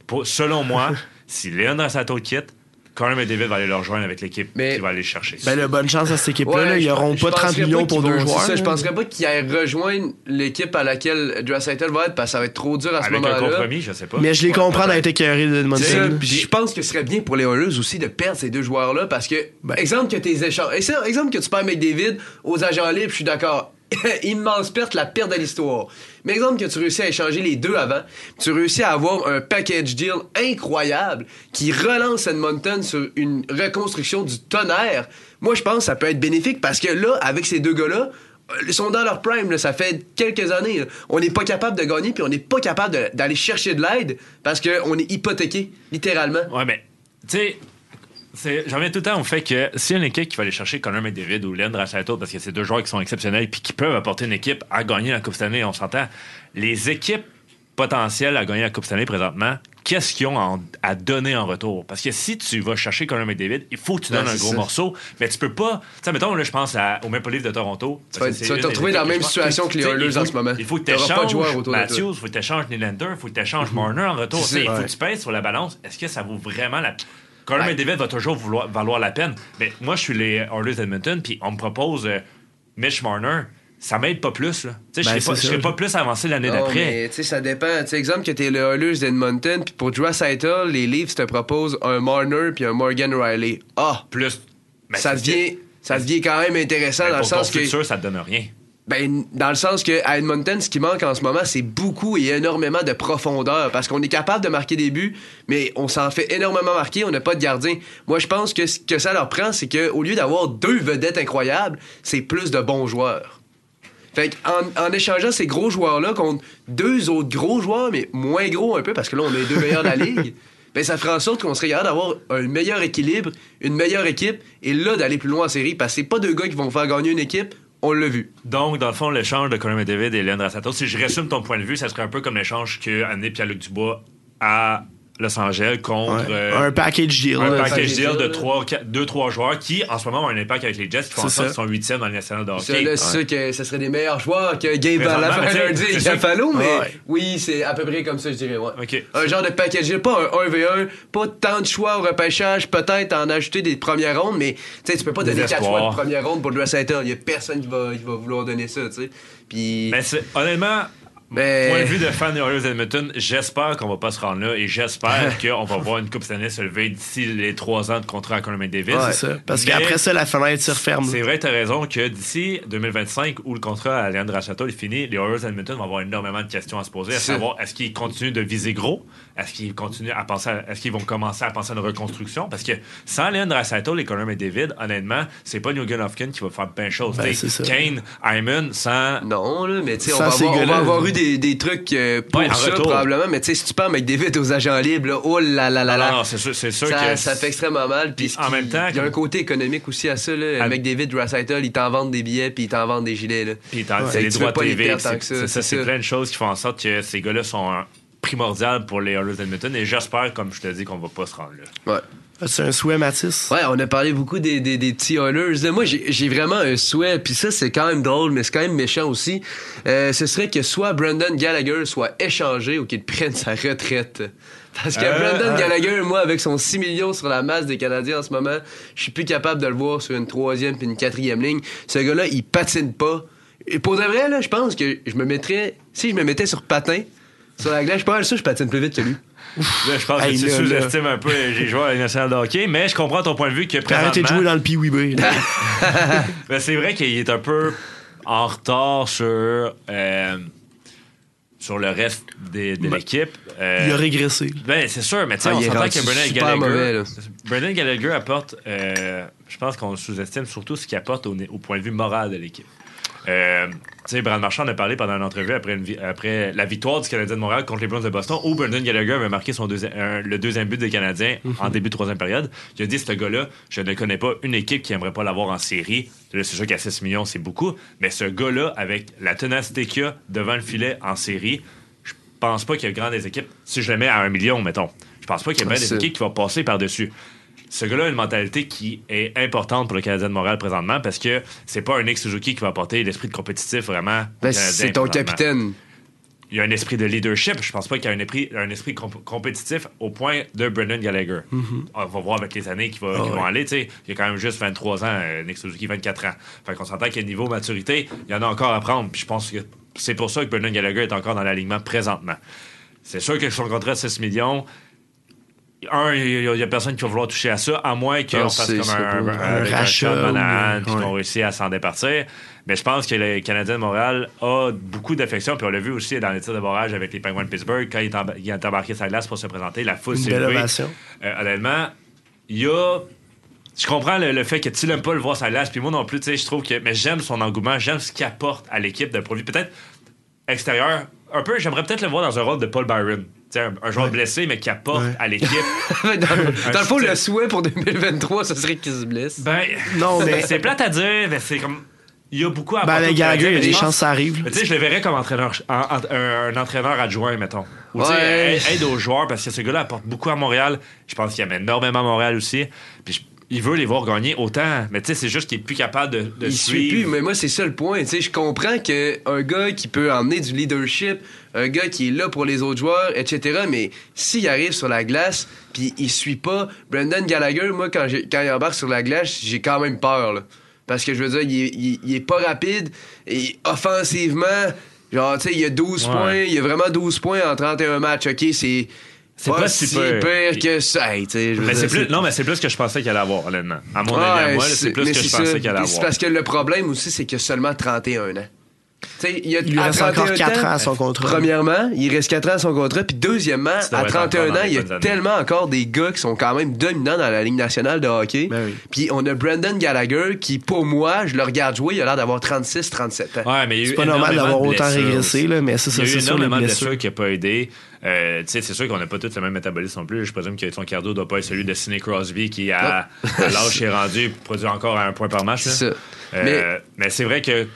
Pour- selon moi, si Leon Draisaitl quitte, Carter McDavid va aller le rejoindre avec l'équipe Mais- qui va aller le chercher. Ben, là, bonne chance à cette équipe-là. là. Ils je- n'auront je pas 30 penserais millions pour deux joueurs. ça, là. je penserais pas qu'ils aillent rejoindre l'équipe à laquelle Draisaitl va être parce que ça va être trop dur à ce avec un moment-là. compromis, je sais pas. Mais je les comprends d'être écœurés de C'est ça, Edmonton. puis je pense que ce serait bien pour les Oilers aussi de perdre ces deux joueurs-là parce que, Ben. exemple que tes échanges, et ça, exemple que tu perds McDavid aux agents libres, je suis d'accord. Immense perte, la perte de l'histoire. Mais exemple que tu réussis à échanger les deux avant, tu réussis à avoir un package deal incroyable qui relance Edmonton sur une reconstruction du tonnerre. Moi, je pense que ça peut être bénéfique parce que là, avec ces deux gars-là, euh, ils sont dans leur prime, ça fait quelques années. On n'est pas capable de gagner, puis on n'est pas capable d'aller chercher de l'aide parce qu'on est hypothéqué, littéralement. Ouais, mais, tu j'en reviens tout le temps au fait que si une équipe qui va aller chercher Connor McDavid ou Len Draisaitl, parce que c'est deux joueurs qui sont exceptionnels puis qui peuvent apporter une équipe à gagner la Coupe Stanley, on s'entend, les équipes potentielles à gagner la Coupe Stanley présentement, qu'est-ce qu'ils ont en- à donner en retour? Parce que si tu vas chercher Connor McDavid, il faut que tu Ben, donnes un gros ça. morceau, mais tu peux pas... Tu sais, mettons, là, je pense à- au Maple Leaf de Toronto. Tu vas- te retrouver dans la même situation que les Oilers en ce moment. Il faut que tu échanges. Matthews, il faut que tu échanges Nylander, il faut que tu échanges Marner en retour. Il faut que tu pèses sur la balance. Est-ce que ça vaut vraiment la... Connor Ouais. McDavid va toujours vouloir, valoir la peine. Mais moi, je suis les Oilers d'Edmonton, puis on me propose euh, Mitch Marner. ça m'aide pas plus. Là. Tu sais, Ben, je serais pas, je plus avancé l'année Non, d'après. mais tu sais, ça dépend. Tu sais, exemple que t'es le Oilers d'Edmonton, puis pour Draisaitl, les Leafs te proposent un Marner puis un Morgan Riley. Ah! Plus. Ben, ça devient, ça devient quand même intéressant Mais dans le pour ton sens que. futur, ça te donne rien. Ben, dans le sens que à Edmonton, ce qui manque en ce moment, c'est beaucoup et énormément de profondeur. Parce qu'on est capable de marquer des buts, mais on s'en fait énormément marquer, on n'a pas de gardien. Moi, je pense que ce que ça leur prend, c'est qu'au lieu d'avoir deux vedettes incroyables, c'est plus de bons joueurs. Fait en, en échangeant ces gros joueurs-là contre deux autres gros joueurs, mais moins gros un peu, parce que là, on est les deux meilleurs de la ligue, ben, ça ferait en sorte qu'on serait capable d'avoir un meilleur équilibre, une meilleure équipe, et là, d'aller plus loin en série, parce que c'est pas deux gars qui vont faire gagner une équipe, on l'a vu. Donc, dans le fond, l'échange de Conor McDavid et Leon Draisaitl, si je résume ton point de vue, ça serait un peu comme l'échange que amené Pierre-Luc Dubois à Los Angeles contre Ouais. euh, Un package deal. un package deal de 2-3 joueurs qui, en ce moment, ont un impact avec les Jets qui font en sorte qu'ils sont 8e dans le national de hockey. c'est sûr que ce serait des meilleurs joueurs que Gabe sûr que- Buffalo, mais Ouais. oui, c'est à peu près comme ça, je dirais. Ouais. Un genre de package deal, pas un 1v1, pas tant de choix au repêchage, peut-être en ajouter des premières rondes, mais tu sais, tu peux pas donner 4 espoirs. choix de première ronde pour le Dressater. Il y a personne qui va, qui va vouloir donner ça, tu sais. Puis. Mais honnêtement, Mais- point de vue de fan des Oilers d'Edmonton, j'espère qu'on va pas se rendre là et j'espère qu'on va voir une Coupe Stanley se lever d'ici les trois ans de contrat à Conor McDavid. Ouais, c'est ça. Parce qu'après ça, la fenêtre se referme. C'est vrai, t'as raison que d'ici 2025, où le contrat à Leandre Rachata est fini, les Oilers d'Edmonton vont avoir énormément de questions à se poser, à savoir est-ce qu'ils continuent de viser gros, est-ce qu'ils continuent à penser, à- est-ce qu'ils vont commencer à penser à une reconstruction, parce que sans Leandre Rachata et Conor McDavid, honnêtement, c'est pas Nugent Hopkins qui va faire plein de choses. Ben, T'sais, c'est ça. Kane, Hyman, sans Non, là, mais tu sais, on, va avoir- on va avoir eu des, des trucs euh, pour Ouais, ça, retour. probablement, mais tu sais, si tu parles avec David aux agents libres, là, oh là là là Non, là. non, non, c'est sûr, c'est sûr ça, que ça fait extrêmement mal. Puis en même temps, il y a un côté économique aussi à ça. Là. Ah. Avec David Draisaitl, ils t'en vendent des billets puis ils t'en vendent des gilets. Là. Puis Ouais. c'est les droits TV. C'est plein de choses qui font en sorte que ces gars-là sont primordiales pour les Oilers d'Edmonton. Et j'espère, comme je te dis, qu'on va pas se rendre là. Ouais. C'est un souhait, Mathis. Ouais, on a parlé beaucoup des, des, des petits Oilers. Là, Moi, j'ai j'ai vraiment un souhait, puis ça, c'est quand même drôle, mais c'est quand même méchant aussi. Euh, ce serait que soit Brandon Gallagher soit échangé ou qu'il prenne sa retraite. Parce que Euh, Brandon euh. Gallagher, moi, avec son 6 millions sur la masse des Canadiens en ce moment, je suis plus capable de le voir sur une troisième puis une quatrième ligne. Ce gars-là, il patine pas. Et pour de vrai, là, je pense que je me mettrais... Si je me mettais sur patin, sur la glace, je sûr que je patine plus vite que lui. Là, je pense Hey, que tu sous-estimes un peu les joueurs à nationale de hockey, mais je comprends ton point de vue que arrêté de jouer dans le Pee-Wee B. là. ben, c'est vrai qu'il est un peu en retard sur, euh, sur le reste des- de Ben, l'équipe. Euh, Il a régressé. Ben, c'est sûr, mais tu sais, Ah, on s'entend que Brendan mauvais, Gallagher, là. Brendan Gallagher apporte, euh, je pense qu'on sous-estime surtout ce qu'il apporte au, au point de vue moral de l'équipe. Euh, tu sais, Brad Marchand en a parlé pendant une entrevue après, une vi- après la victoire du Canadien de Montréal contre les Browns de Boston, où Brendan Gallagher avait marqué son deuxi- un- le deuxième but des Canadiens en début de troisième période. Il a dit, ce gars-là, je ne connais pas une équipe qui aimerait pas l'avoir en série. Là, c'est sûr qu'à 6 millions, c'est beaucoup, mais ce gars-là, avec la ténacité qu'il a devant le filet en série, je pense pas qu'il y a grand des équipes. Si je le mets à un million, mettons, je pense pas qu'il y a bien Ouais, des équipes qui vont passer par-dessus. Ce gars-là a une mentalité qui est importante pour le Canadien de Montréal présentement parce que c'est pas un Nick Suzuki qui va apporter l'esprit de compétitif vraiment. Ben, c'est ton capitaine. Il y a un esprit de leadership. Je pense pas qu'il y a un esprit, un esprit comp- compétitif au point de Brendan Gallagher. On va voir avec les années qui, va- qui Ah vont aller. Il y a quand même juste 23 ans, euh, Nick Suzuki 24 ans. Fait qu'on s'entend qu'à niveau maturité, il y en a encore à prendre. Puis je pense que c'est pour ça que Brendan Gallagher est encore dans l'alignement présentement. C'est sûr que son contrat de 6 millions, un, il y, a personne qui va vouloir toucher à ça, à moins qu'on Non, fasse comme un, rachat Sean Monahan, ou- puis qu'on réussit à s'en départir. Mais je pense que le Canadien de Montréal a beaucoup d'affection, puis on l'a vu aussi dans les tirs de barrage avec les Penguins de Pittsburgh, quand il il est embarqué la glace pour se présenter, la foule s'est levée. Euh, honnêtement, il y a. Je comprends le, le fait que tu l'aimes pas le voir la glace, puis moi non plus, tu sais, je trouve que. Mais j'aime son engouement, j'aime ce qu'il apporte à l'équipe de produit. Peut-être extérieur, un peu, j'aimerais peut-être le voir dans un rôle de Paul Byron. Tu sais, un, un joueur blessé, mais qui apporte Ouais. à l'équipe. dans, dans le fond, le souhait pour 2023, ce serait qu'il se blesse. Ben, Non, mais- c'est plate à dire, mais c'est comme. Il y a beaucoup à Ben, au Gallagher, il y a des chances que ça arrive. Tu sais, je le verrais comme entraîneur, en- en- un, un entraîneur adjoint, mettons. Ou tu sais, Ouais. aide- aide aux joueurs, parce que ce gars-là apporte beaucoup à Montréal. Je pense qu'il aime énormément à Montréal aussi. Puis je- il veut les voir gagner autant. Mais tu sais, c'est juste qu'il est plus capable de, de il suit suivre. plus, mais moi, c'est ça le point. Tu sais, je comprends qu'un gars qui peut emmener du leadership, un gars qui est là pour les autres joueurs, etc., mais s'il arrive sur la glace, puis il suit pas, Brendan Gallagher, moi, quand, quand il embarque sur la glace, j'ai quand même peur, là. Parce que je veux dire, il est, il- il est pas rapide et offensivement, genre, tu sais, il y a 12 Ouais. points, il y a vraiment 12 points en 31 matchs. OK, c'est. C'est pas si pire. que ça. Hey, Mais dire, c'est plus, non, mais c'est plus que je pensais qu'il allait avoir, honnêtement. À mon avis, à moi, c'est c'est- plus que je c'est pensais ça. qu'il allait C'est avoir. parce que le problème aussi, c'est qu'il a seulement 31 ans. Tu sais, il, a, Il lui reste encore 31 4 ans, ans à son contrat. Premièrement, il reste 4 ans à son contrat. Puis deuxièmement, Ça à devrait être 31 encore dans ans, il y a années. tellement encore des gars qui sont quand même dominants dans la Ligue nationale de hockey. Ben oui. Puis on a Brandon Gallagher qui, pour moi, je le regarde jouer, il a l'air d'avoir 36-37 ans. Ouais, mais il y a eu C'est pas normal d'avoir autant régressé, là, mais c'est ça, Il y a c'est eu sûr, énormément de blessures qui n'ont pas aidé. Euh, tu sais, c'est sûr qu'on n'a pas tous le même métabolisme non plus. Je présume que son cardio ne doit pas être celui de Sidney Crosby qui, à, à l'âge est rendu, produit encore un point par match. là. C'est ça. Euh, Mais- mais c'est vrai que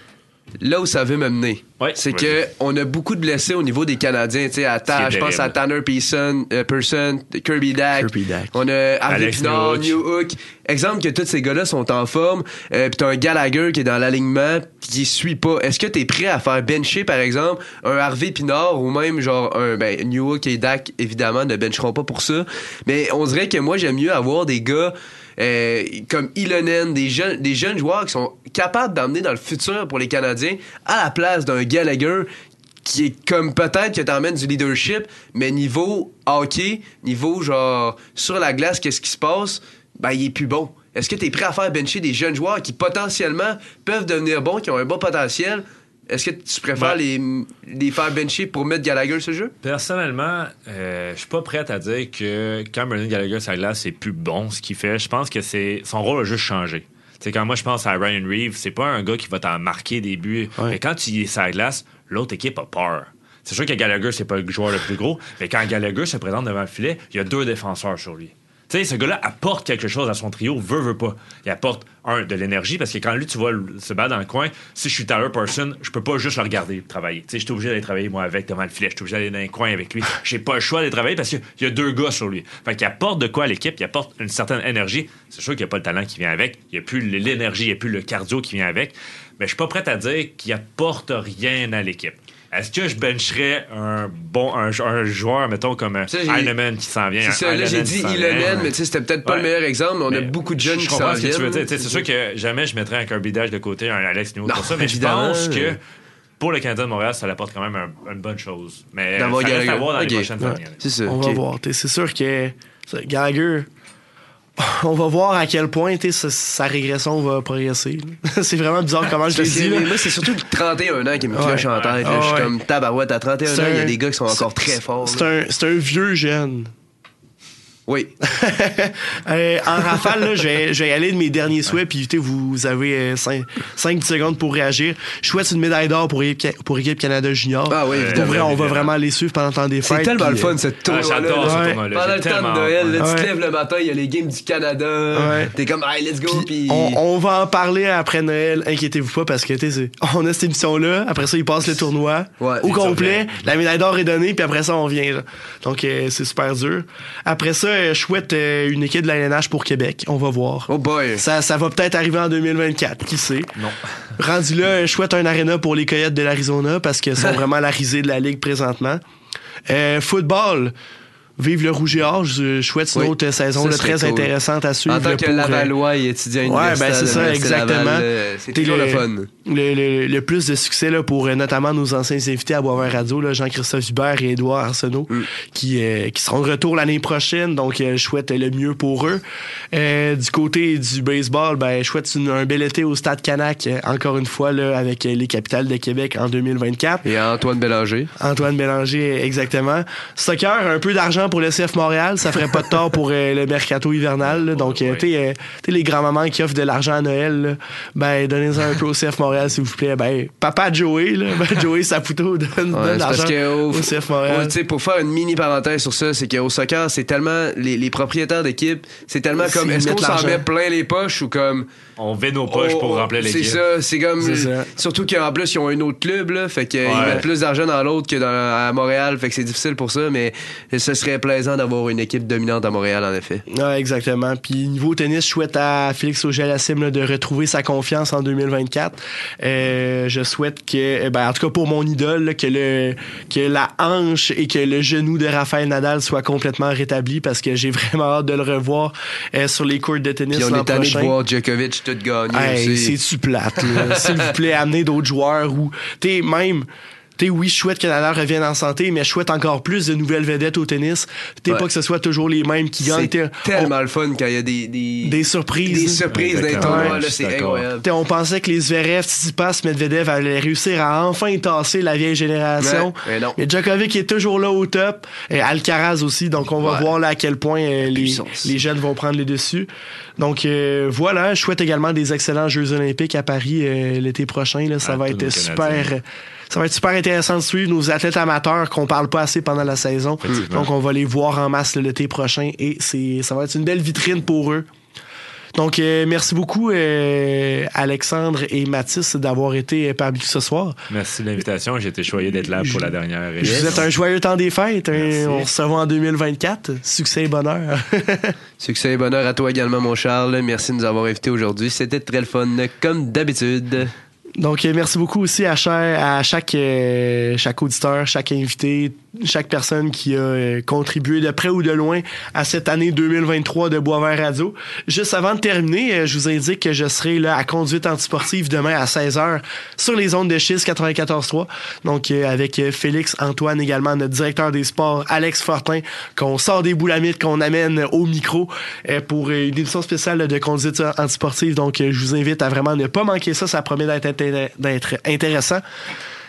Là où ça veut m'amener, Ouais, c'est que on a beaucoup de blessés au niveau des Canadiens. Tu sais, à Ta- je pense à. Tanner Pearson, euh, Pearson, Kirby Dack. Kirby Dack. On a Harvey Pinard, Newhook. Newhook. Exemple que tous ces gars-là sont en forme. Euh, Puis t'as un Gallagher qui est dans l'alignement qui suit pas. Est-ce que t'es prêt à faire bencher, par exemple, un Harvey Pinard ou même genre un ben, Newhook et Dak, évidemment, ne bencheront pas pour ça. Mais on dirait que moi, j'aime mieux avoir des gars euh, comme Ilonen, des jeunes, des jeunes joueurs qui sont capables d'emmener dans le futur pour les Canadiens à la place d'un Gallagher qui est comme peut-être que t'emmènes du leadership, mais niveau hockey, niveau genre sur la glace, qu'est-ce qui se passe, ben il est plus bon. Est-ce que t'es prêt à faire bencher des jeunes joueurs qui potentiellement peuvent devenir bons, qui ont un bon potentiel? Est-ce que tu préfères Ouais. les, les faire bencher pour mettre Gallagher sur le jeu? Personnellement, euh, je suis pas prêt à dire que quand Brendan Gallagher sur la glace, c'est plus bon ce qu'il fait. Je pense que c'est son rôle a juste changé. Tu sais, quand moi je pense à Ryan Reeves, c'est pas un gars qui va t'en marquer des buts. Mais quand tu es sur la glace, l'autre équipe a peur. C'est sûr que Gallagher, c'est pas le joueur le plus gros, mais quand Gallagher se présente devant le filet, il y a deux défenseurs sur lui. Tu sais, ce gars-là apporte quelque chose à son trio, veut, veut pas. Il apporte, un, de l'énergie, parce que quand lui, tu vois le- se battre dans le coin, si je suis Tyler Person, je peux pas juste le regarder travailler. Tu sais, je suis obligé d'aller travailler, moi, avec devant le filet. Je suis obligé d'aller dans un coin avec lui. J'ai pas le choix d'aller travailler parce qu'il y a deux gars sur lui. Fait qu'il apporte de quoi à l'équipe, il apporte une certaine énergie. C'est sûr qu'il n'y a pas le talent qui vient avec. Il n'y a plus l'énergie, il n'y a plus le cardio qui vient avec. Mais je suis pas prêt à dire qu'il apporte rien à l'équipe. Est-ce que je bencherais un bon un, un joueur, mettons, comme Heinemann qui s'en vient? C'est un ça, là j'ai Heinemann dit vient? mais tu sais, c'était peut-être pas Ouais. le meilleur exemple, mais on a beaucoup de je- jeunes je qui s'en comprends ce que tu veux viennent. sais, C'est sûr que jamais je mettrais un Kirby Dash de côté, un Alex Newell pour ça, mais je pense que pour le Canadien de Montréal, ça apporte quand même un- une bonne chose. Mais D'avoir ça reste à Gallagher. voir dans Ok. les prochaines Ouais. années. C'est ça. On va voir. C'est sûr que Gallagher, on va voir à quel point sa, sa régression va progresser. c'est vraiment bizarre comment je que dit. là. moi, c'est surtout le 31 ans qui me cloche Ouais. en tête. Je suis comme tabarouette. À 31 C'est ans, il y a des gars qui sont encore très forts. C'est un, un vieux jeune. Oui. Euh, en rafale, là, je, vais, je vais y aller de mes derniers souhaits, puis vous avez 5 secondes pour réagir. Je souhaite une médaille d'or pour, équipe- pour équipe Canada Junior. Ah oui, Pour vrai, on va vraiment les suivre pendant le temps des fêtes. C'est tellement le fun, euh, cette tournoi Ah, j'adore ce Ouais. tournoi-là. Pendant le temps de Noël, là, tu te lèves le matin, il y a les games du Canada. Ouais. T'es comme, hey, let's go. Puis... On, on va en parler après Noël, inquiétez-vous pas, parce que tu sais, c'est- on a cette émission-là, après ça, il passe le tournoi Ouais, au complet, la médaille d'or est donnée, puis après ça, on vient. là. Donc, euh, c'est super dur. Après ça, euh, je souhaite euh, une équipe de la LNH pour Québec, on va voir. Oh boy. Ça, ça va peut-être arriver en 2024, qui sait? Non. Rendu là, je souhaite un aréna pour les Coyotes de l'Arizona parce qu'ils sont vraiment la risée de la ligue présentement. Euh, football. Vive le rouge et or. Je souhaite une Oui. autre saison là, très cool. intéressante à suivre. En tant là, que pour, euh, Lavallois et étudiant Ouais, ben c'est ça, exactement. Euh, c'est toujours le, le- fun. le, le- le plus de succès là, pour euh, notamment nos anciens invités à Boisvert Radio, Jean-Christophe Hubert et Édouard Arsenault, Mm. qui, euh, qui seront de retour l'année prochaine. Donc, je souhaite le mieux pour eux. Euh, du côté du baseball, ben, je souhaite une- un bel été au Stade Canac, encore une fois, là, avec les capitales de Québec en 2024. Et Antoine Bélanger. Antoine Bélanger, exactement. Soccer, un peu d'argent pour le CF Montréal, ça ferait pas de tort pour euh, le mercato hivernal. là. Donc, euh, Ouais. tu sais, euh, tu sais, les grands-mamans qui offrent de l'argent à Noël, là, ben, donnez-en un peu au CF Montréal, s'il vous plaît. Ben, papa Joey, là, ben, Joey Saputo donne, donne Ouais, l'argent au, au CF Montréal. pour faire une mini parenthèse sur ça, c'est qu'au soccer, c'est tellement les, les propriétaires d'équipe, c'est tellement comme est-ce qu'on s'en met plein les poches ou comme On vide nos poches Oh, pour remplir C'est l'équipe. ça, c'est comme C'est ça. surtout qu'en plus ils ont un autre club là, fait qu'ils Ouais. mettent plus d'argent dans l'autre que dans à Montréal, fait que c'est difficile pour ça, mais ce serait très plaisant d'avoir une équipe dominante à Montréal, en effet. Ouais, exactement. Puis niveau tennis, je souhaite à Félix Auger-Lassim de retrouver sa confiance en 2024. Euh, je souhaite que, ben, en tout cas pour mon idole, là, que le que la hanche et que le genou de Raphaël Nadal soit complètement rétabli parce que j'ai vraiment hâte de le revoir euh, sur les courts de tennis Puis on est allé voir Djokovic tout gagner Hey, c'est-tu plate? S'il vous plaît, amenez d'autres joueurs ou, tu sais, même, tu sais, oui, je souhaite que Nadal revienne en santé, mais je souhaite encore plus de nouvelles vedettes au tennis. Tu Ouais. pas que ce soit toujours les mêmes qui gagnent. C'est T'sais, tellement le fun quand il y a des, des, Des surprises. Des surprises Ouais, suis c'est incroyable. T'sais, on pensait que les Zverev, Tsitsipas, Medvedev allaient réussir à enfin tasser la vieille génération. Ouais, mais non. Mais Djokovic est toujours là au top. Et Alcaraz aussi. Donc, on va Ouais. voir là à quel point euh, les, jeunes vont prendre les dessus. Donc, euh, voilà. Je souhaite également des excellents Jeux olympiques à Paris euh, l'été prochain. Là. Ça À va être super... Ça va être super intéressant de suivre nos athlètes amateurs qu'on parle pas assez pendant la saison. Donc, on va les voir en masse l'été prochain et c'est, ça va être une belle vitrine pour eux. Donc, euh, merci beaucoup, euh, Alexandre et Mathis, d'avoir été parmi nous ce soir. Merci de l'invitation. J'ai été choyé d'être là pour la dernière Je vous souhaite un joyeux temps des fêtes. Merci. on se revoit en 2024. Succès et bonheur. Succès et bonheur à toi également, mon Charles. Merci de nous avoir invités aujourd'hui. C'était très le fun, comme d'habitude. Donc, euh, merci beaucoup aussi à, chaque, à chaque, euh, chaque auditeur, chaque invité, chaque personne qui a euh, contribué de près ou de loin à cette année 2023 de Boisvert Radio. Juste avant de terminer, je vous indique que je serai là à Conduite Antisportive demain à 16h sur les ondes de Schiste 94.3. Donc, avec Félix Antoine également, notre directeur des sports, Alex Fortin, qu'on sort des boulamites, qu'on amène au micro pour une émission spéciale de Conduite Antisportive. Donc, je vous invite à vraiment ne pas manquer ça. Ça promet d'être intér- d'être intéressant.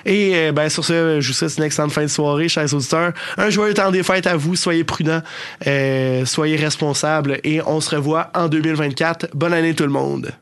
Et euh, ben, sur ce, je vous souhaite une excellente fin de soirée, chers auditeurs. Un joyeux temps des fêtes à vous. Soyez prudents, euh, soyez responsables et on se revoit en 2024. Bonne année tout le monde.